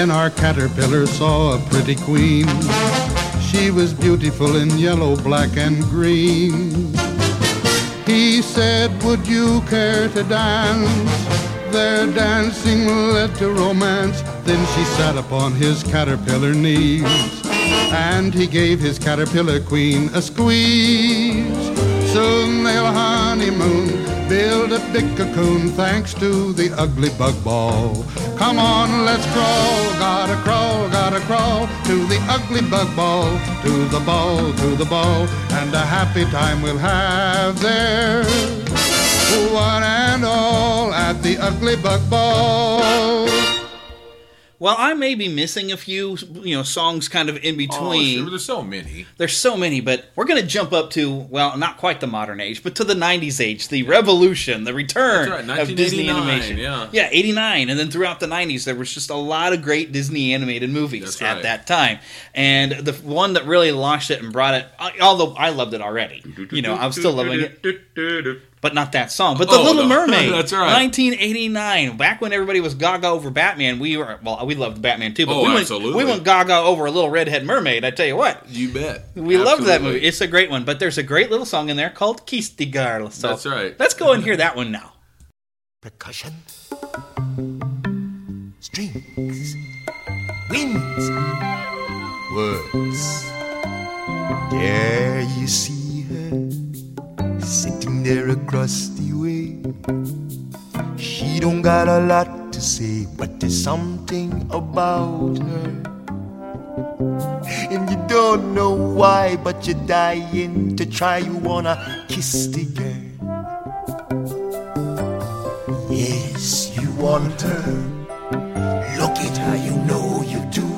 Then our caterpillar saw a pretty queen. She was beautiful in yellow, black, and green. He said, Would you care to dance? Their dancing led to romance. Then she sat upon his caterpillar knees. And he gave his caterpillar queen a squeeze. Soon they'll honeymoon, build a big cocoon thanks to the ugly bug ball. Come on, let's crawl, gotta crawl, gotta crawl to the ugly bug ball, to the ball, to the ball, and a happy time we'll have there. One and all at the ugly bug ball. Well, I may be missing a few, you know, songs kind of in Oh, between. sure, there's so many. There's so many, but we're going to jump up to, well, not quite the modern age, but to the 90s age, the revolution, the return right, of Disney animation. yeah. Yeah, 89. And then throughout the 90s, there was just a lot of great Disney animated movies That's at that time. And the one that really launched it and brought it, although I loved it already, you know, I'm still loving it. But not that song. But The Oh, Little no. Mermaid. That's right. 1989. Back when everybody was gaga over Batman, we were, well, we loved Batman too, but Oh, we, went, absolutely. we went gaga over a little redhead mermaid, I tell you what. You bet. We loved that movie. It's a great one, but there's a great little song in there called Kiss the Girl. So That's right. Let's go and hear that one now. Percussion, strings, winds, words. There you see her sitting there across the way. She don't got a lot to say, but there's something about her. And you don't know why, but you're dying to try. You wanna kiss the girl. Yes, you want her. Look at her, you know you do.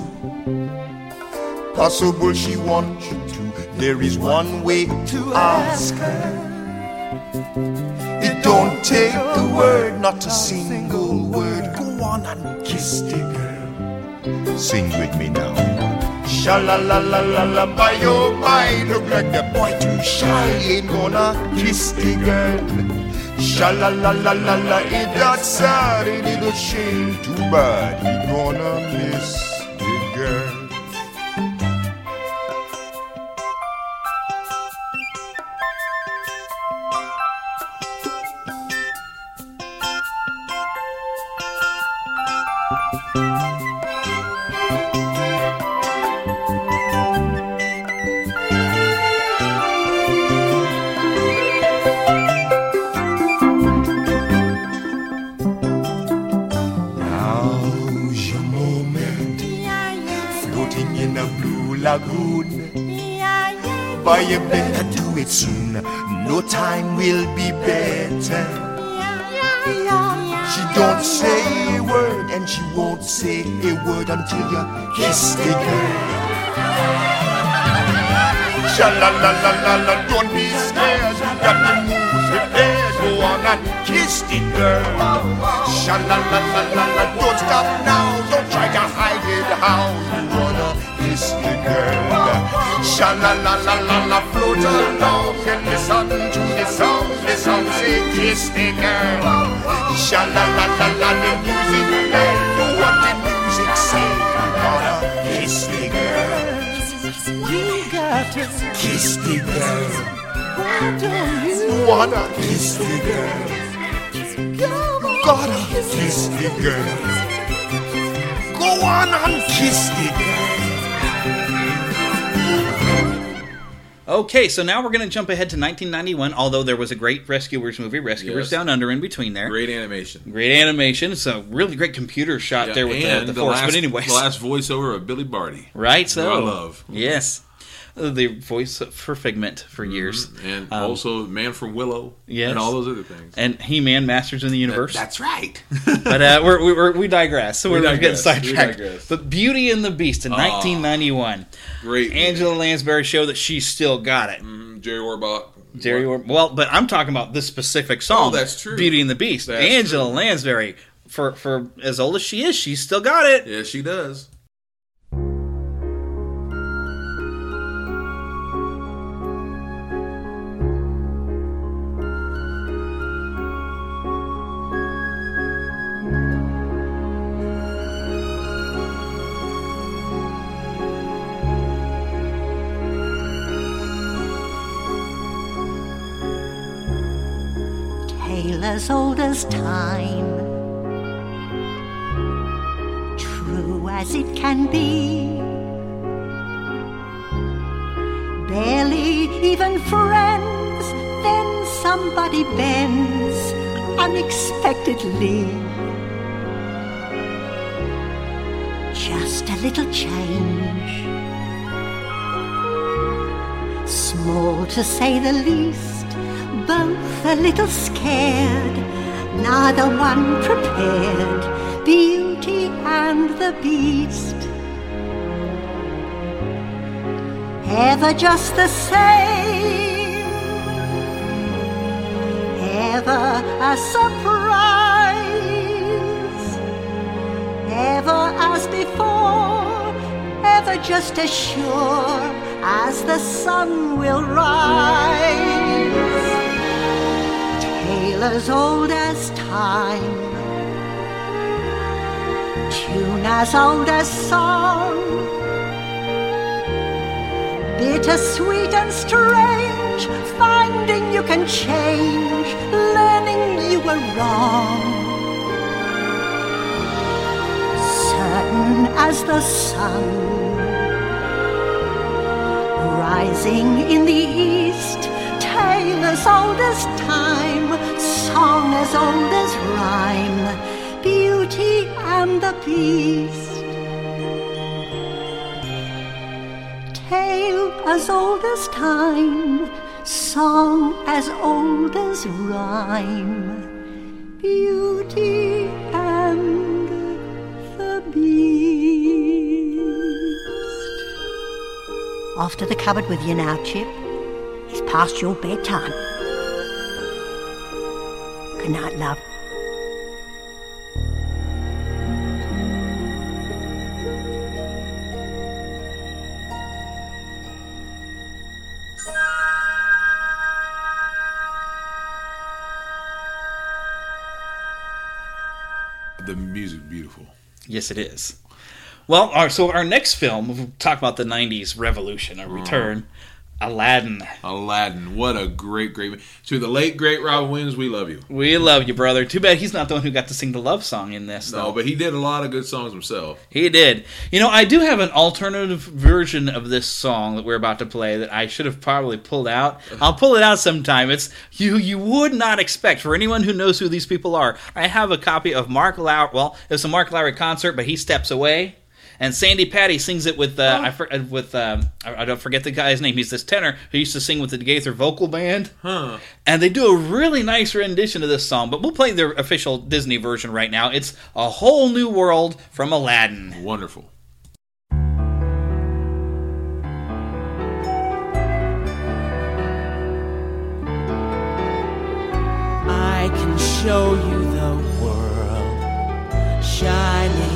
Possible she wants you to. There is one way to ask her. It don't take a word, not a single word. Go on and kiss the girl. Sing with me now. Sha la la la la la, by your mind, look like the boy too shy. Ain't gonna kiss the girl. Sha la la la la la, it got sad, a little shame, too bad. He gonna miss the girl. But you better do it soon. No time will be better. She don't say a word and she won't say a word until you kiss the girl. Sha la la la la la, don't be scared. Got on and kiss the girl. Sha la la la la la, don't stop now. Don't try to hide it. How you wanna kiss the girl? Sha la la la la la, float along and listen to the song. The song say kiss the girl. Sha la la la la, the music play. Do what the music say. You gotta kiss the girl. You got to Kiss the girl. Why don't you Wanna kiss the girl. Gotta kiss the girl. Go on and kiss the girl. Okay, so now we're going to jump ahead to 1991, although there was a great Rescuers movie, Rescuers Yes. Down Under, in between there. Great animation. Great animation. It's a really great computer shot Yeah, there with and the, the, force. last, but anyways, the last voiceover of Billy Barty. right? So Who I love. Yes, the voice for Figment for years, And Um, also Man from Willow. yes, And all those other things. and He-Man, Masters in the Universe. That's right. but uh, we're, we we're, we digress. So We we're, we're getting digress. We sidetracked. But Beauty and the Beast in Ah, 1991. Great. Angela Lansbury show that she still got it. Mm, Jerry Orbach. Jerry Or- well, but I'm talking about this specific song. Oh, that's true. Beauty and the Beast. That's Angela Lansbury, for for as old as she is, she's still got it. Yeah, she does. Time, true as it can be. Barely even friends, then somebody bends unexpectedly. Just a little change, small to say the least both a little scared, neither one prepared. Beauty and the Beast. Ever just the same, ever a surprise, ever as before, ever just as sure as the sun will rise tale as old as time, tune as old as song, bitter, sweet, and strange, finding you can change, learning you were wrong. Certain as the sun, rising in the east as old as time, song as old as rhyme, Beauty and the Beast. Tale as old as time, song as old as rhyme, Beauty and the Beast. Off to the cupboard with you now, Chip. It's past your bedtime. Good night, love. The music beautiful. Yes, it is. Well, our, so our next film, we'll talk about the '90s revolution, Uh-huh. a return, Aladdin. Aladdin. What a great, great. To the late, great Robin Williams, we love you. We love you, brother. Too bad he's not the one who got to sing the love song in this. No, though. but he did a lot of good songs himself. He did. You know, I do have an alternative version of this song that we're about to play that I should have probably pulled out. I'll pull it out sometime. It's you you would not expect for anyone who knows who these people are. I have a copy of Mark Lowry. Well, it's a Mark Lowry concert, but he steps away. And Sandi Patty sings it with uh, I for, uh, with um, I, I don't forget the guy's name. He's this tenor who used to sing with the Gaither Vocal Band, Huh. and they do a really nice rendition of this song. But we'll play their official Disney version right now. It's a whole new world from Aladdin. Wonderful. I can show you the world, shining,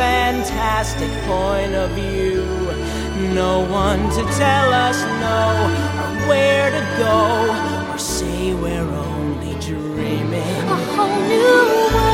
fantastic point of view. No one to tell us no, or where to go, or say we're only dreaming. A whole new world,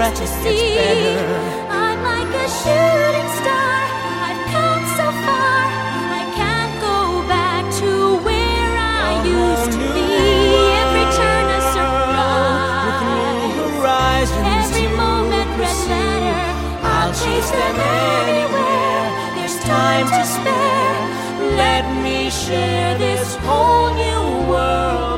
Hold your breath, things it to see. I'm like a shooting star. I've come so far. I can't go back to where I oh, used to be. Every turn a surprise. Horizons Every moment red letter. I'll chase them anywhere. There's time to spare. Let me share this whole new world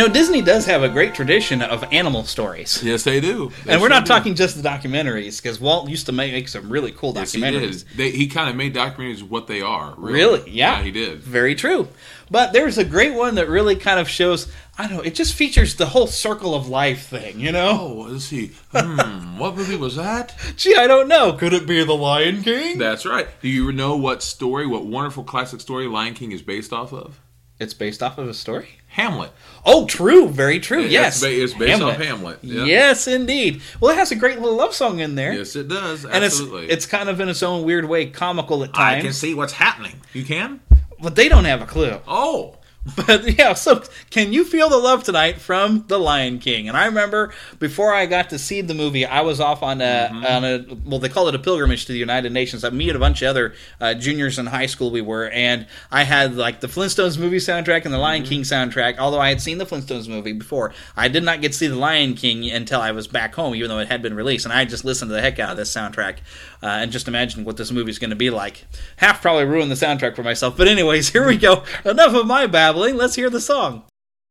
You know, Disney does have a great tradition of animal stories. Yes, they do. They and we're sure not do. talking just the documentaries, because Walt used to make, make some really cool Yes, he documentaries. They, he kind of made documentaries what they are. Really, Really? Yeah. he did. Very true. But there's a great one that really kind of shows, I don't know, it just features the whole circle of life thing, you know? Oh, let's see. Hmm, what movie was that? Gee, I don't know. Could it be The Lion King? That's right. Do you know what story, what wonderful classic story Lion King is based off of? It's based off of a story? Hamlet. Oh, true. Very true. It's yes. it's based off Hamlet, yeah. Yes, indeed. Well, it has a great little love song in there. Yes, it does. And it's Absolutely. it's kind of in its own weird way comical at times. I can see what's happening. You can? But they don't have a clue. Oh. But yeah, so can you feel the love tonight from The Lion King? And I remember before I got to see the movie, I was off on a on a well, they call it a pilgrimage to the United Nations. I me and a bunch of other uh, juniors in high school we were, and I had like the Flintstones movie soundtrack and the Lion King soundtrack. Although I had seen the Flintstones movie before, I did not get to see the Lion King until I was back home, even though it had been released. And I just listened to the heck out of this soundtrack, uh, and just imagined what this movie's going to be like. Half probably ruined the soundtrack for myself, but anyways, here we go. Enough of my babbling. Let's hear the song.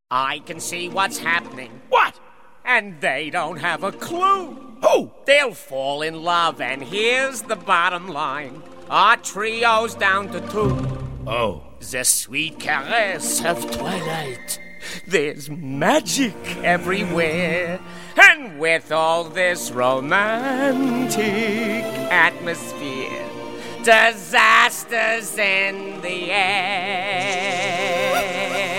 I can see what's happening. What? And they don't have a clue. Who? They'll fall in love, and here's the bottom line. Our trio's down to two. Oh. The sweet caress of twilight. There's magic everywhere. And with all this romantic atmosphere, disasters in the Can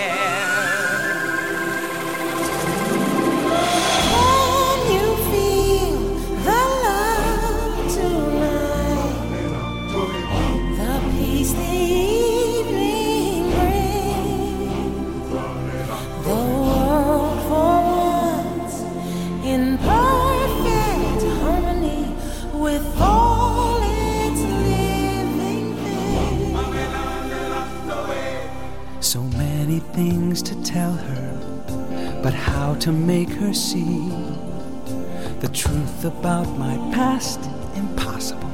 to make her see the truth about my past impossible.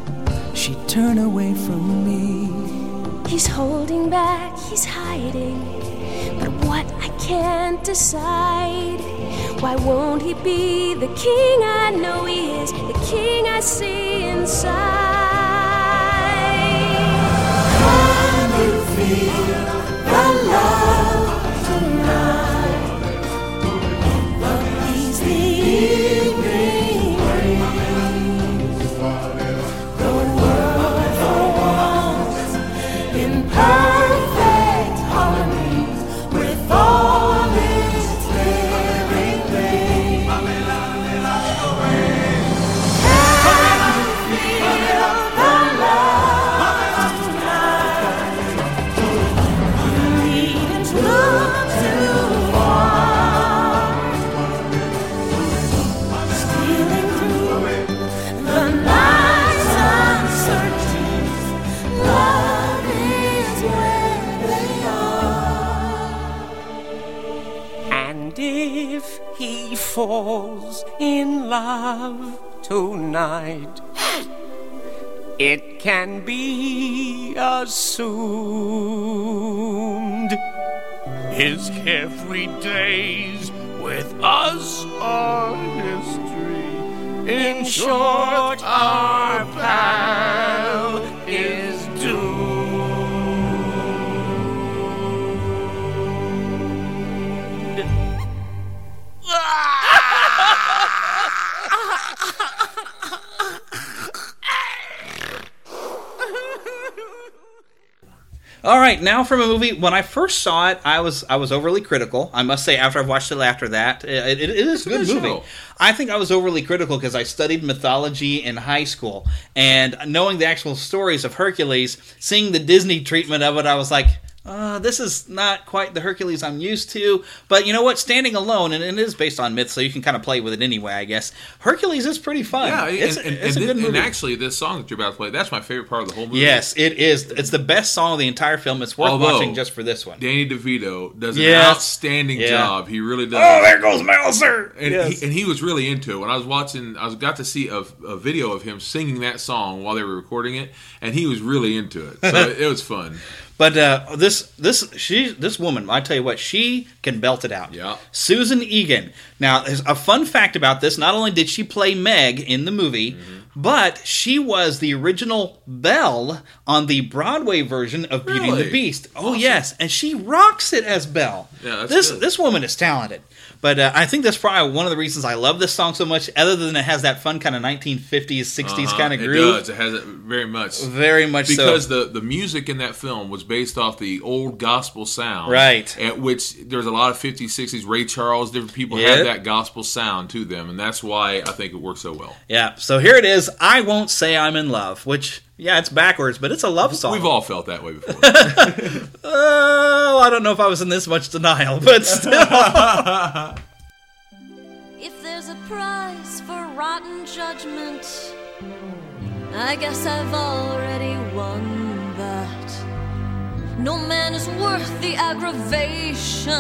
She'd turn away from me. He's holding back, he's hiding. But what I can't decide. Why won't he be the king I know he is, the king I see inside? Can you feel the love tonight, it can be assumed His carefree days with us are history. In short, our pal All right, now from a movie. When I first saw it, I was I was overly critical. I must say, after I've watched it after that, it, it, it is a good, good movie. show. I think I was overly critical because I studied mythology in high school, and knowing the actual stories of Hercules, seeing the Disney treatment of it, I was like. Uh, this is not quite the Hercules I'm used to, but you know what? Standing alone, and it is based on myth, so you can kind of play with it anyway, I guess. Hercules is pretty fun. Yeah, it's, and, and, it's and, a good movie. and actually, this song that you're about to play, that's my favorite part of the whole movie. yes, it is. It's the best song of the entire film. It's worth Although, watching just for this one. Danny DeVito does an Yes. outstanding Yeah. job. He really does. Oh, there goes Mouser! And, Yes. he, and he was really into it. When I was watching, I was got to see a, a video of him singing that song while they were recording it, and he was really into it. So it, was fun. But uh, this this she this woman, I tell you what, she can belt it out. Yeah. Susan Egan. Now, a fun fact about this. Not only did she play Meg in the movie, Mm-hmm. But she was the original Belle on the Broadway version of Beauty and the Beast. Oh yes, and she rocks it as Belle. Yeah, this good. this woman is talented. But uh, I think that's probably one of the reasons I love this song so much. Other than it has that fun kind of 1950s, 60s Uh-huh. kind of groove. It does. It has it very much. Very much so. because the the music in that film was based off the old gospel sound, Right. At which there's a lot of 50s, 60s. Ray Charles, different people Yeah. had that gospel sound to them, and that's why I think it works so well. Yeah, so here it is. I won't say I'm in love, which yeah, it's backwards, but it's a love song. We've all felt that way before. Oh, I don't know if I was in this much denial, but still. If there's a prize for rotten judgment, I guess I've already won that. No man is worth the aggravation.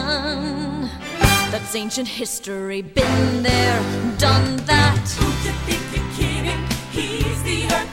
That's ancient history, been there, done that. Who you think you're kidding? The earth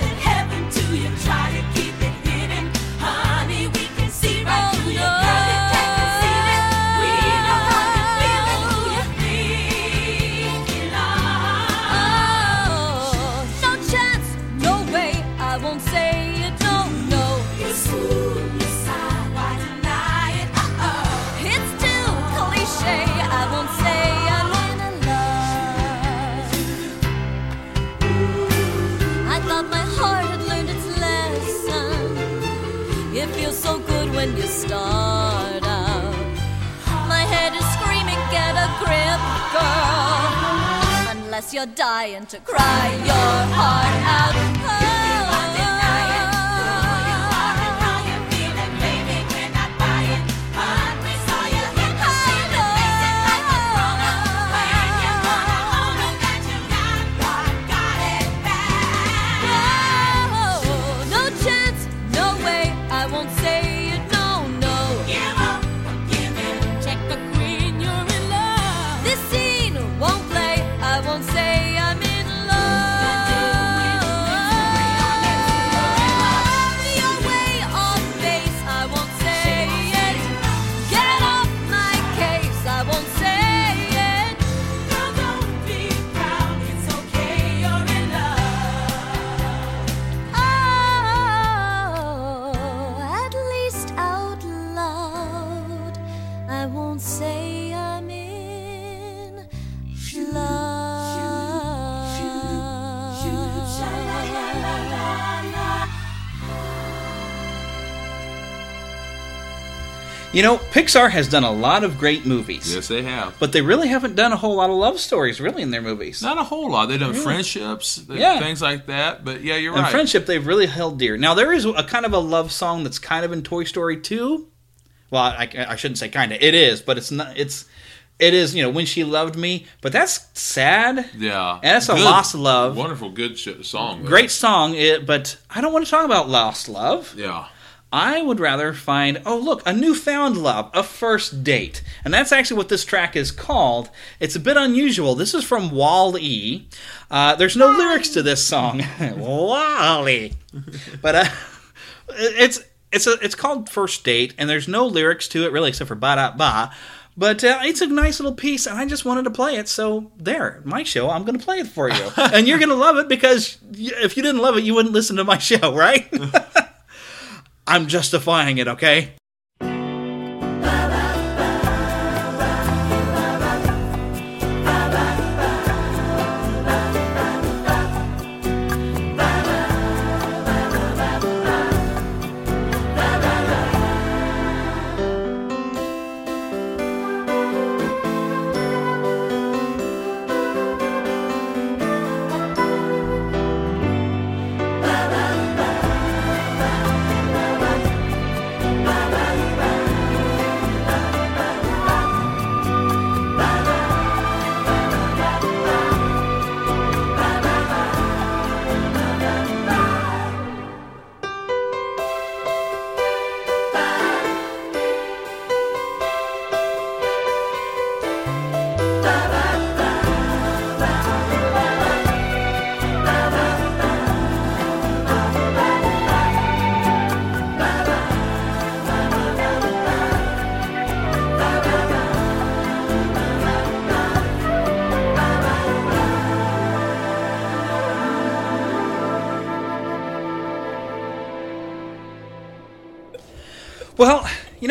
you're dying to cry your heart out. You know, Pixar has done a lot of great movies. Yes, they have. But they really haven't done a whole lot of love stories, really, in their movies. Not a whole lot. They've done Really? friendships, Yeah. things like that. But yeah, you're and right. friendship they've really held dear. Now there is a kind of a love song that's kind of in Toy Story 2. Well, I, I shouldn't say kind of. It is, but it's not. It's it is. You know, when she loved me, but that's sad. Yeah, And that's a Good- lost love. Wonderful, good sh- song. though. Great song, it, but I don't want to talk about lost love. Yeah. I would rather find, oh, look, a newfound love, a first date. And that's actually what this track is called. It's a bit unusual. This is from Wall E. Uh, there's no lyrics to this song. Wally. But uh, it's it's a, it's called First Date, and there's no lyrics to it really except for ba da ba. But uh, it's a nice little piece, and I just wanted to play it. So there, my show, I'm going to play it for you, and you're going to love it because if you didn't love it, you wouldn't listen to my show, right? I'm justifying it, okay?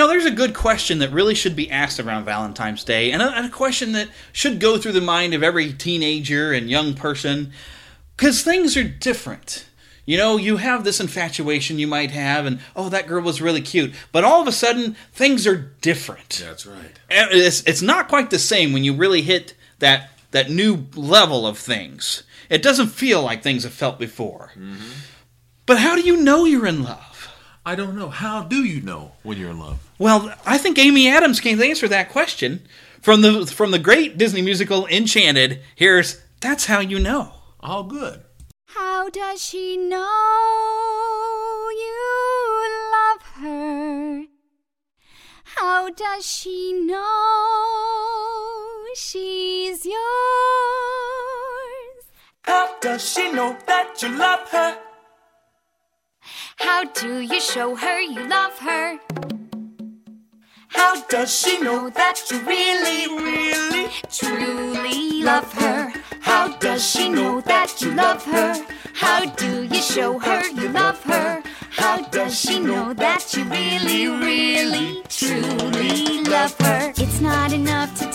Know, there's a good question that really should be asked around Valentine's Day, and a, and a question that should go through the mind of every teenager and young person, because things are different. You know, you have this infatuation you might have, and oh, that girl was really cute, but all of a sudden, things are different. That's right. It's, it's not quite the same when you really hit that that new level of things. It doesn't feel like things have felt before. Mm-hmm. But how do you know you're in love? I don't know. How do you know when you're in love? Well, I think Amy Adams can answer that question from the from the great Disney musical Enchanted. Here's that's how you know. All good. How does she know you love her? How does she know she's yours? How does she know that you love her? How do you show her you love her? How does she know that you really, really, truly love her? How does she know that you love her? How do you show her you love her? How does she know that you really, really, truly love her? It's not enough to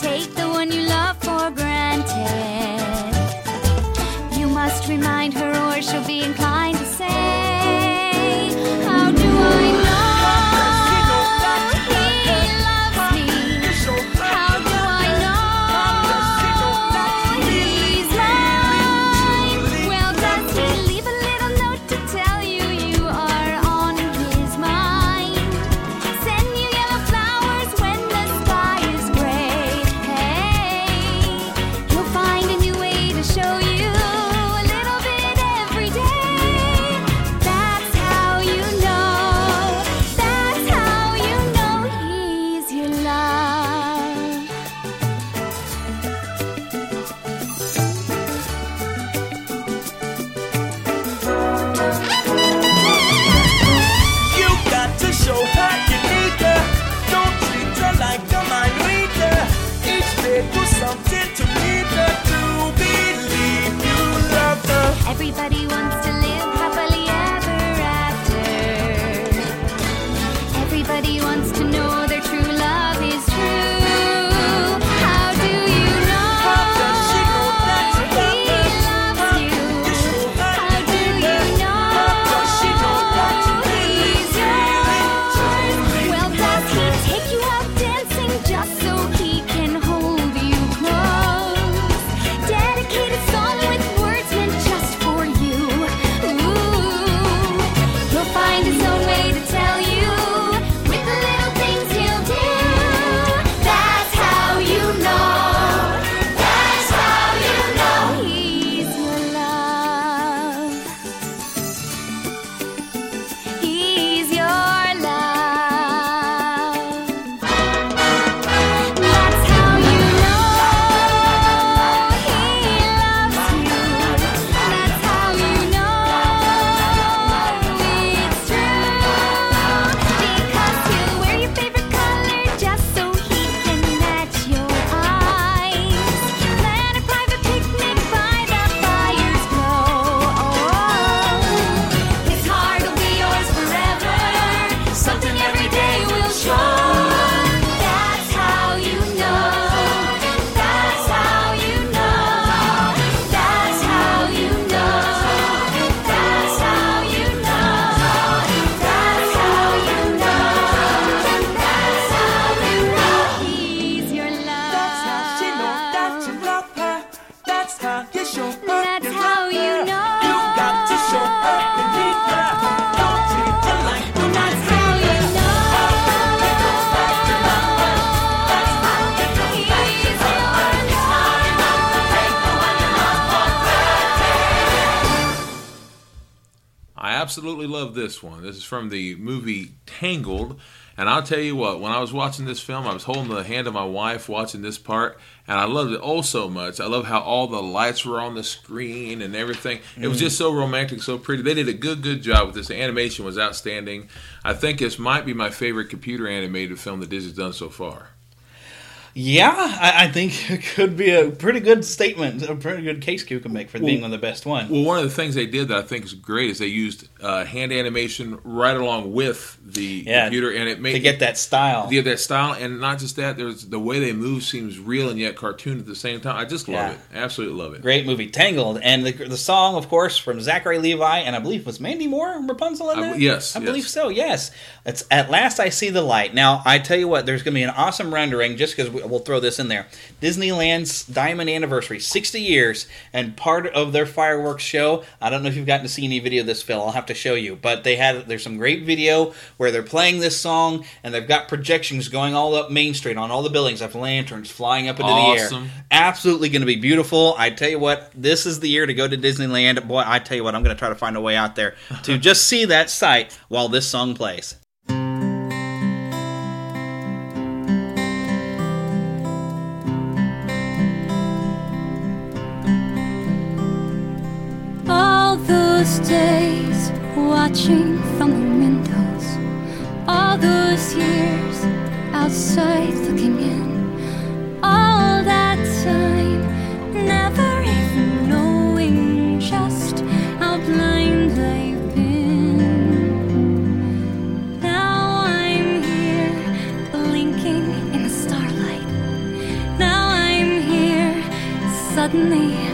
I absolutely love this one. This is from the movie Tangled. And I'll tell you what, when I was watching this film, I was holding the hand of my wife watching this part, and I loved it oh so much. I love how all the lights were on the screen and everything. It was Mm. just so romantic, so pretty. They did a good, good job with this. The animation was outstanding. I think this might be my favorite computer animated film that Disney's done so far. Yeah, I, I think it could be a pretty good statement, a pretty good case you can make for being one of the best one. Well, one of the things they did that I think is great is they used uh, hand animation right along with the Yeah, computer, and it made to get that style. Get that style, and not just that. There's the way they move seems real and yet cartoon at the same time. I just love Yeah. it. Absolutely love it. Great movie, Tangled, and the, the song, of course, from Zachary Levi, and I believe was Mandy Moore Rapunzel in I- yes, I yes. believe so. Yes, it's at last I see the light. Now I tell you what, there's going to be an awesome rendering. Just because we'll throw this in there, Disneyland's Diamond Anniversary, 60 years, and part of their fireworks show. I don't know if you've gotten to see any video of this, Phil. I'll have to show you, but they had there's some great video where they're playing this song, and they've got projections going all up Main Street on all the buildings, have lanterns flying up into the air absolutely going to be beautiful. I tell you what, this is the year to go to Disneyland. Boy, I tell you what, I'm going to try to find a way out there to just see that sight while this song plays. Those days watching from the windows, all those years outside looking in, all that time never even knowing just how blind I've been. Now I'm here blinking in the starlight. Now I'm here, suddenly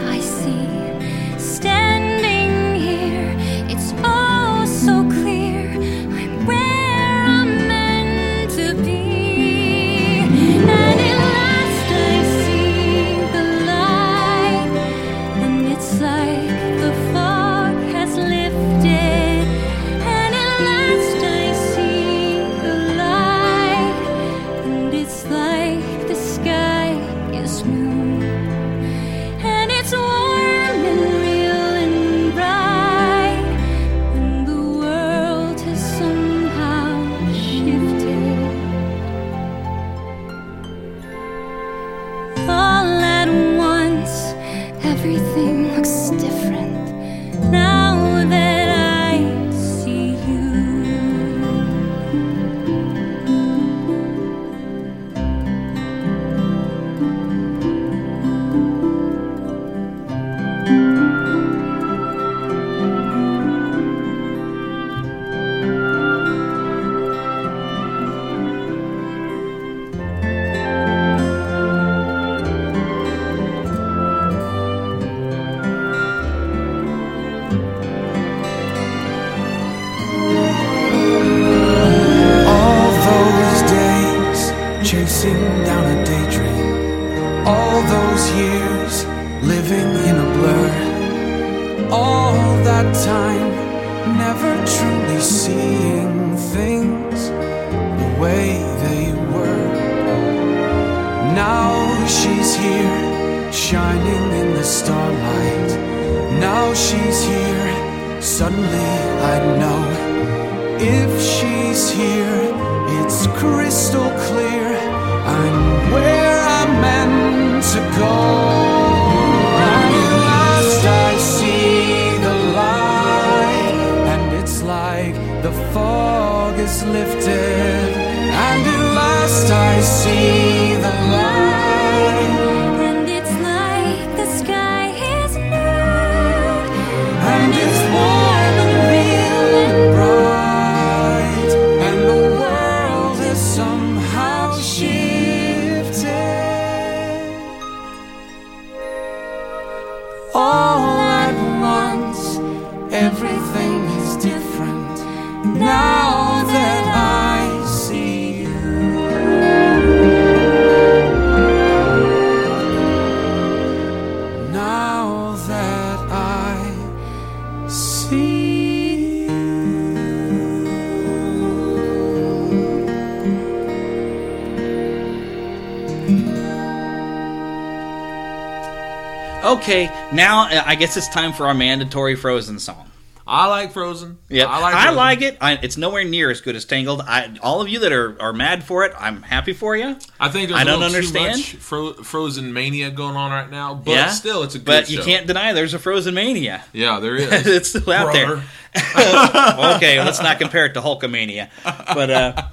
now uh, I guess it's time for our mandatory Frozen song. I like Frozen. Yeah, I like. I like it. I, it's nowhere near as good as Tangled. I, all of you that are, are mad for it, I'm happy for you. I think there's I don't understand. Fro- Frozen mania going on right now, but yeah, still, it's a good But you can't deny there's a Frozen mania. Yeah, there is. it's still out Brother. there. okay, let's not compare it to Hulkamania. But uh,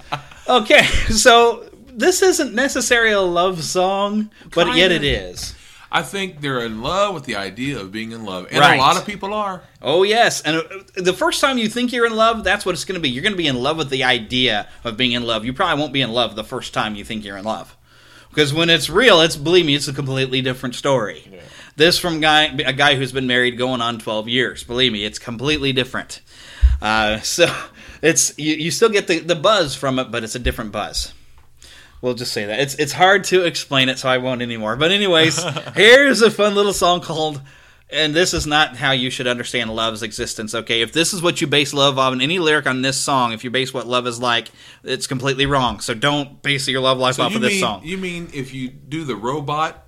okay, so this isn't necessarily a love song, but yet Kinda. it is. I think they're in love with the idea of being in love, and Right. a lot of people are. Oh yes, and uh, the first time you think you're in love, that's what it's going to be. You're going to be in love with the idea of being in love. You probably won't be in love the first time you think you're in love, because when it's real, it's believe me, it's a completely different story. This from guy a guy who's been married going on 12 years. Believe me, it's completely different. Uh, so it's you, you still get the, the buzz from it, but it's a different buzz. We'll just say that it's it's hard to explain it, so I won't anymore. But anyways, here's a fun little song called. And this is not how you should understand love's existence, okay? If this is what you base love on, any lyric on this song, if you base what love is like, it's completely wrong. So don't base your love life So off of this mean song. you mean if you do the robot?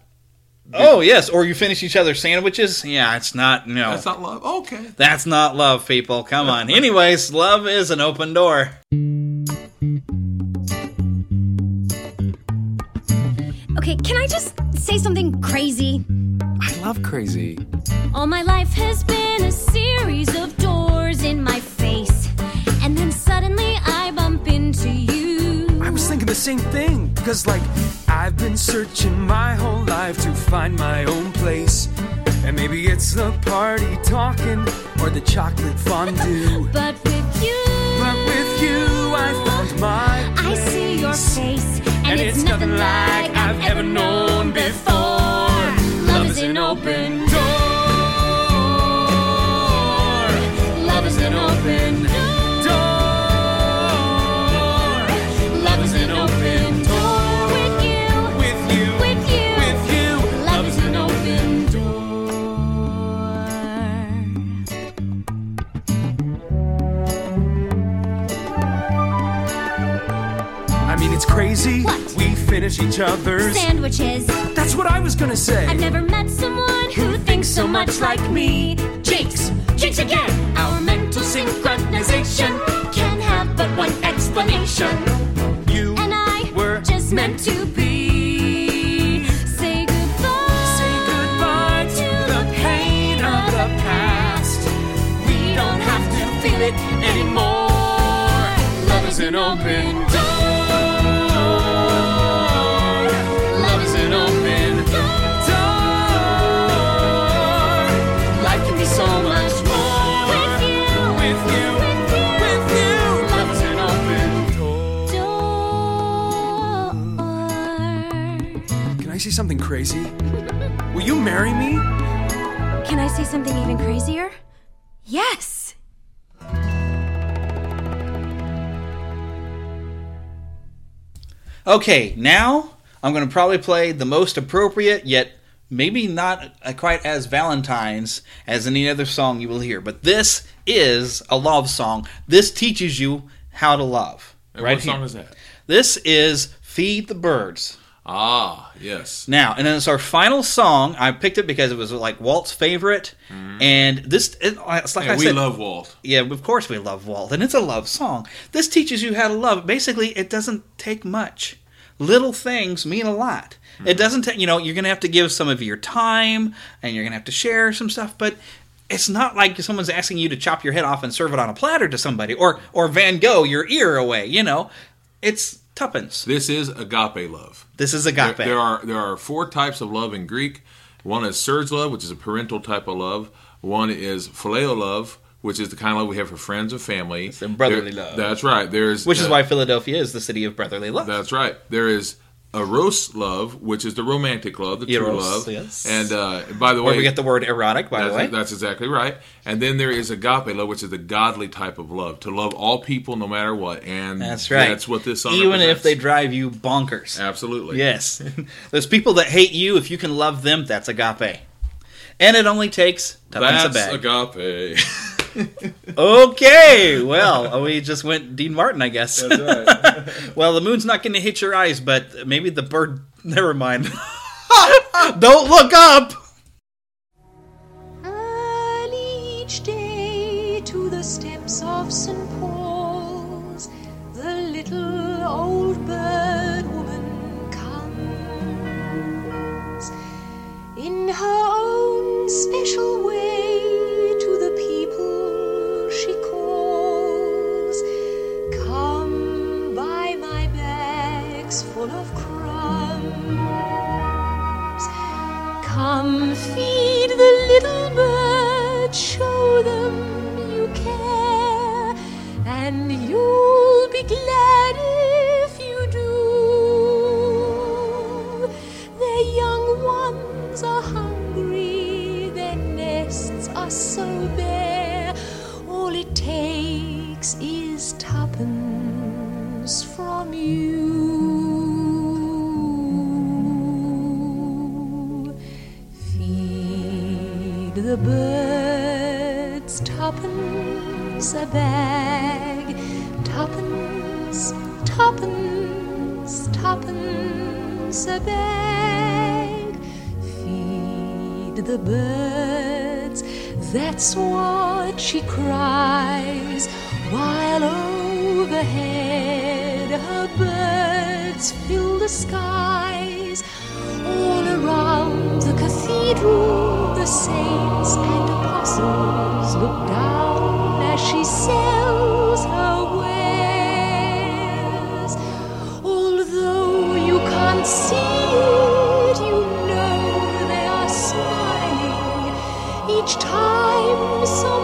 Oh yes, or you finish each other's sandwiches. Yeah, it's not. No, That's not love. Okay. That's not love, people. Come on. Anyways, love is an open door. Can I just say something crazy? I love crazy. All my life has been a series of doors in my face. And then suddenly I bump into you. I was thinking the same thing, because, like, I've been searching my whole life to find my own place. And maybe it's the party talking or the chocolate fondue. But with you, But with you, I found my Place. I see your face. And, it's nothing like I've ever known before. Finish each other's. Sandwiches. That's what I was gonna say. I've never met someone who thinks so much like me. Jinx, jinx again. Our mental synchronization can have but one explanation. You and I were just meant to be. Something crazy? Will you marry me? Can I say something even crazier? Yes! Okay, now I'm going to probably play the most appropriate, yet maybe not quite as Valentine's as any other song you will hear. But this is a love song. This teaches you how to love. And right what song here. is that? This is Feed the Birds. Ah, yes. Now, and then it's our final song. I picked it because it was like Walt's favorite, mm-hmm. and this it, uh, it's like Yeah, I we said, love Walt. Yeah, of course we love Walt, and it's a love song. This teaches you how to love. Basically, it doesn't take much. Little things mean a lot. It mm-hmm. doesn't take. You know, you're gonna have to give some of your time, and you're gonna have to share some stuff, but. It's not like someone's asking you to chop your head off and serve it on a platter to somebody, or or Van Gogh your ear away. You know, it's tuppence. This is agape love. This is agape. There, there are there are four types of love in Greek. One is storge love, which is a parental type of love. One is phileo love, which is the kind of love we have for friends or family. It's brotherly love. That's right. There's Which is uh, why Philadelphia is the city of brotherly love. That's right. There is eros love, which is the romantic love, the true love. yes. And uh, by the Where way, we get the word erotic, by the that's, way. that's exactly right. And then there is agape love, which is the godly type of love, to love all people no matter what. And That's right. That's what this song Even if they drive you bonkers. Absolutely. Yes. There's people that hate you. If you can love them, that's agape. And it only takes tuppence a That's bag. agape. okay. Well, we just went Dean Martin, I guess. That's right. well, the moon's not going to hit your eyes, but maybe the bird. Never mind. Don't look up. Early each day to the steps of St. Paul's, the little old bird woman comes in her own special way show them you care, and you'll be glad if you do. Their young ones are hungry, their nests are so bare. All it takes is tuppence from you. Feed the birds a bag, tuppence, tuppence, tuppence a bag. Feed the birds, that's what she cries, while overhead her birds fill the skies. All around the cathedral, the saints and apostles look down as she sells her wares. Although you can't see it, you know they are smiling each time someone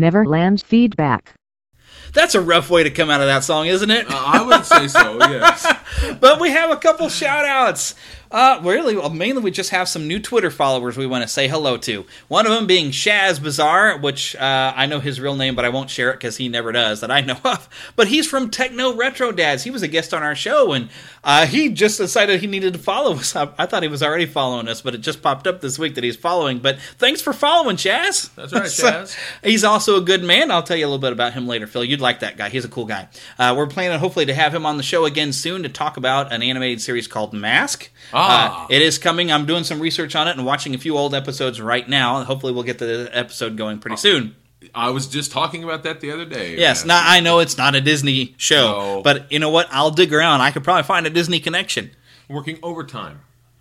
Neverland feedback. That's a rough way to come out of that song, isn't it? Uh, I would say so, yes. but we have a couple shout outs. Uh, really, well, mainly we just have some new Twitter followers we want to say hello to. One of them being Chaz Bazaar, which uh, I know his real name, but I won't share it because he never does that I know of. But he's from Techno Retro Dads. He was a guest on our show, and uh, he just decided he needed to follow us. I, I thought he was already following us, but it just popped up this week that he's following. But thanks for following, Chaz. That's right, So, he's also a good man. I'll tell you a little bit about him later, Phil. You'd like that guy. He's a cool guy. Uh, we're planning hopefully to have him on the show again soon to talk about an animated series called Mask. Ah. Uh, it is coming. I'm doing some research on it and watching a few old episodes right now. Hopefully, we'll get the episode going pretty soon. I was just talking about that the other day. Yes, now I know it's not a Disney show, but you know what? I'll dig around. I could probably find a Disney connection. Working overtime.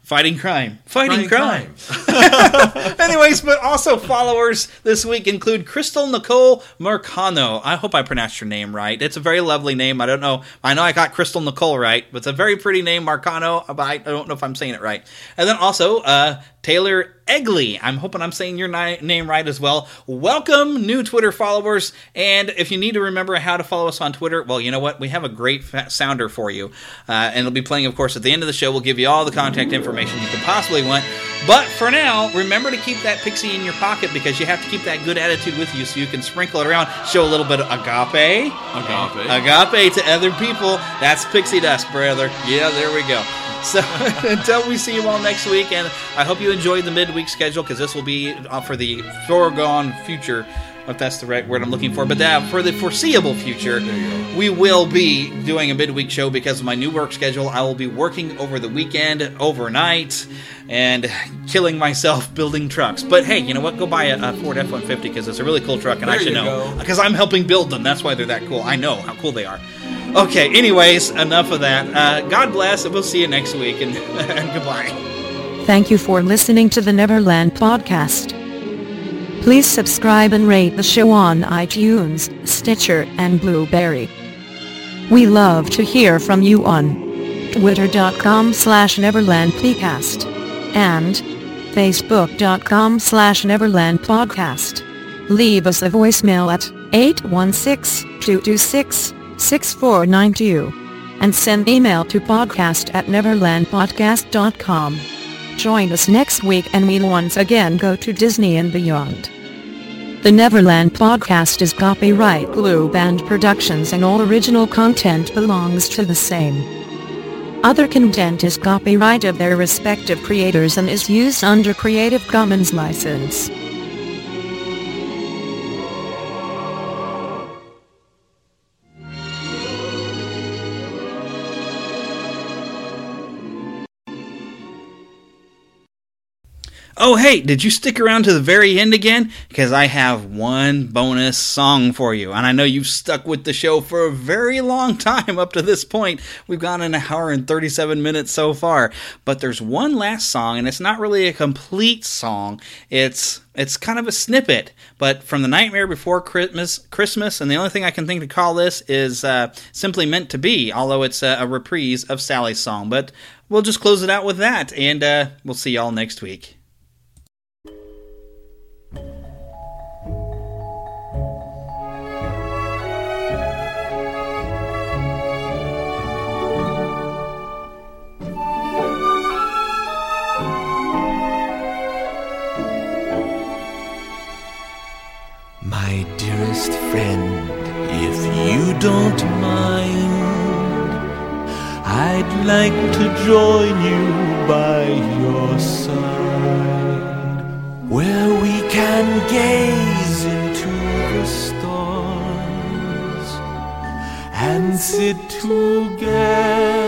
Fighting crime. Fighting Fighting crime. Anyways, but also followers this week include Crystal Nicole Marcano. I hope I pronounced your name right. It's a very lovely name. I don't know. I know I got Crystal Nicole right, but it's a very pretty name, Marcano. But I don't know if I'm saying it right. And then also uh, Taylor Egley. I'm hoping I'm saying your ni- name right as well. Welcome, new Twitter followers. And if you need to remember how to follow us on Twitter, well, you know what? We have a great sounder for you. Uh, and it'll be playing, of course, at the end of the show. We'll give you all the contact information you could possibly want. But for now, remember to keep that pixie in your pocket because you have to keep that good attitude with you so you can sprinkle it around, show a little bit of agape. Agape. Agape to other people. That's pixie dust, brother. Yeah, there we go. So until we see you all next week, and I hope you enjoyed the midweek schedule because this will be uh, for the foregone future, if that's the right word I'm looking for. But that for the foreseeable future, we will be doing a midweek show because of my new work schedule. I will be working over the weekend, overnight, and killing myself building trucks. But hey, you know what? Go buy a, a Ford F-150 because it's a really cool truck, and I should know because I'm helping build them. That's why they're that cool. I know how cool they are. Okay, anyways, enough of that. Uh, God bless, and we'll see you next week, and, and goodbye. Thank you for listening to the Neverland Podcast. Please subscribe and rate the show on iTunes, Stitcher, and Blubrry. We love to hear from you on twitter.com slash neverlandpcast and facebook.com slash neverlandpodcast. Leave us a voicemail at 816-226-6492 and send email to podcast at neverlandpodcast.com. Join us next week and we'll once again go to Disney and beyond. The Neverland podcast is copyright Blue Band Productions and all original content belongs to the same. Other content is copyright of their respective creators and is used under Creative Commons license. Oh, hey, did you stick around to the very end again? Because I have one bonus song for you. And I know you've stuck with the show for a very long time up to this point. We've gone an hour and 37 minutes so far. But there's one last song, and it's not really a complete song. It's it's kind of a snippet, but from the Nightmare Before Christmas, Christmas, and the only thing I can think to call this is uh, simply meant to be, although it's a, a reprise of Sally's song. But we'll just close it out with that, and uh, we'll see y'all next week. Friend, if you don't mind, I'd like to join you by your side, where we can gaze into the stars and sit together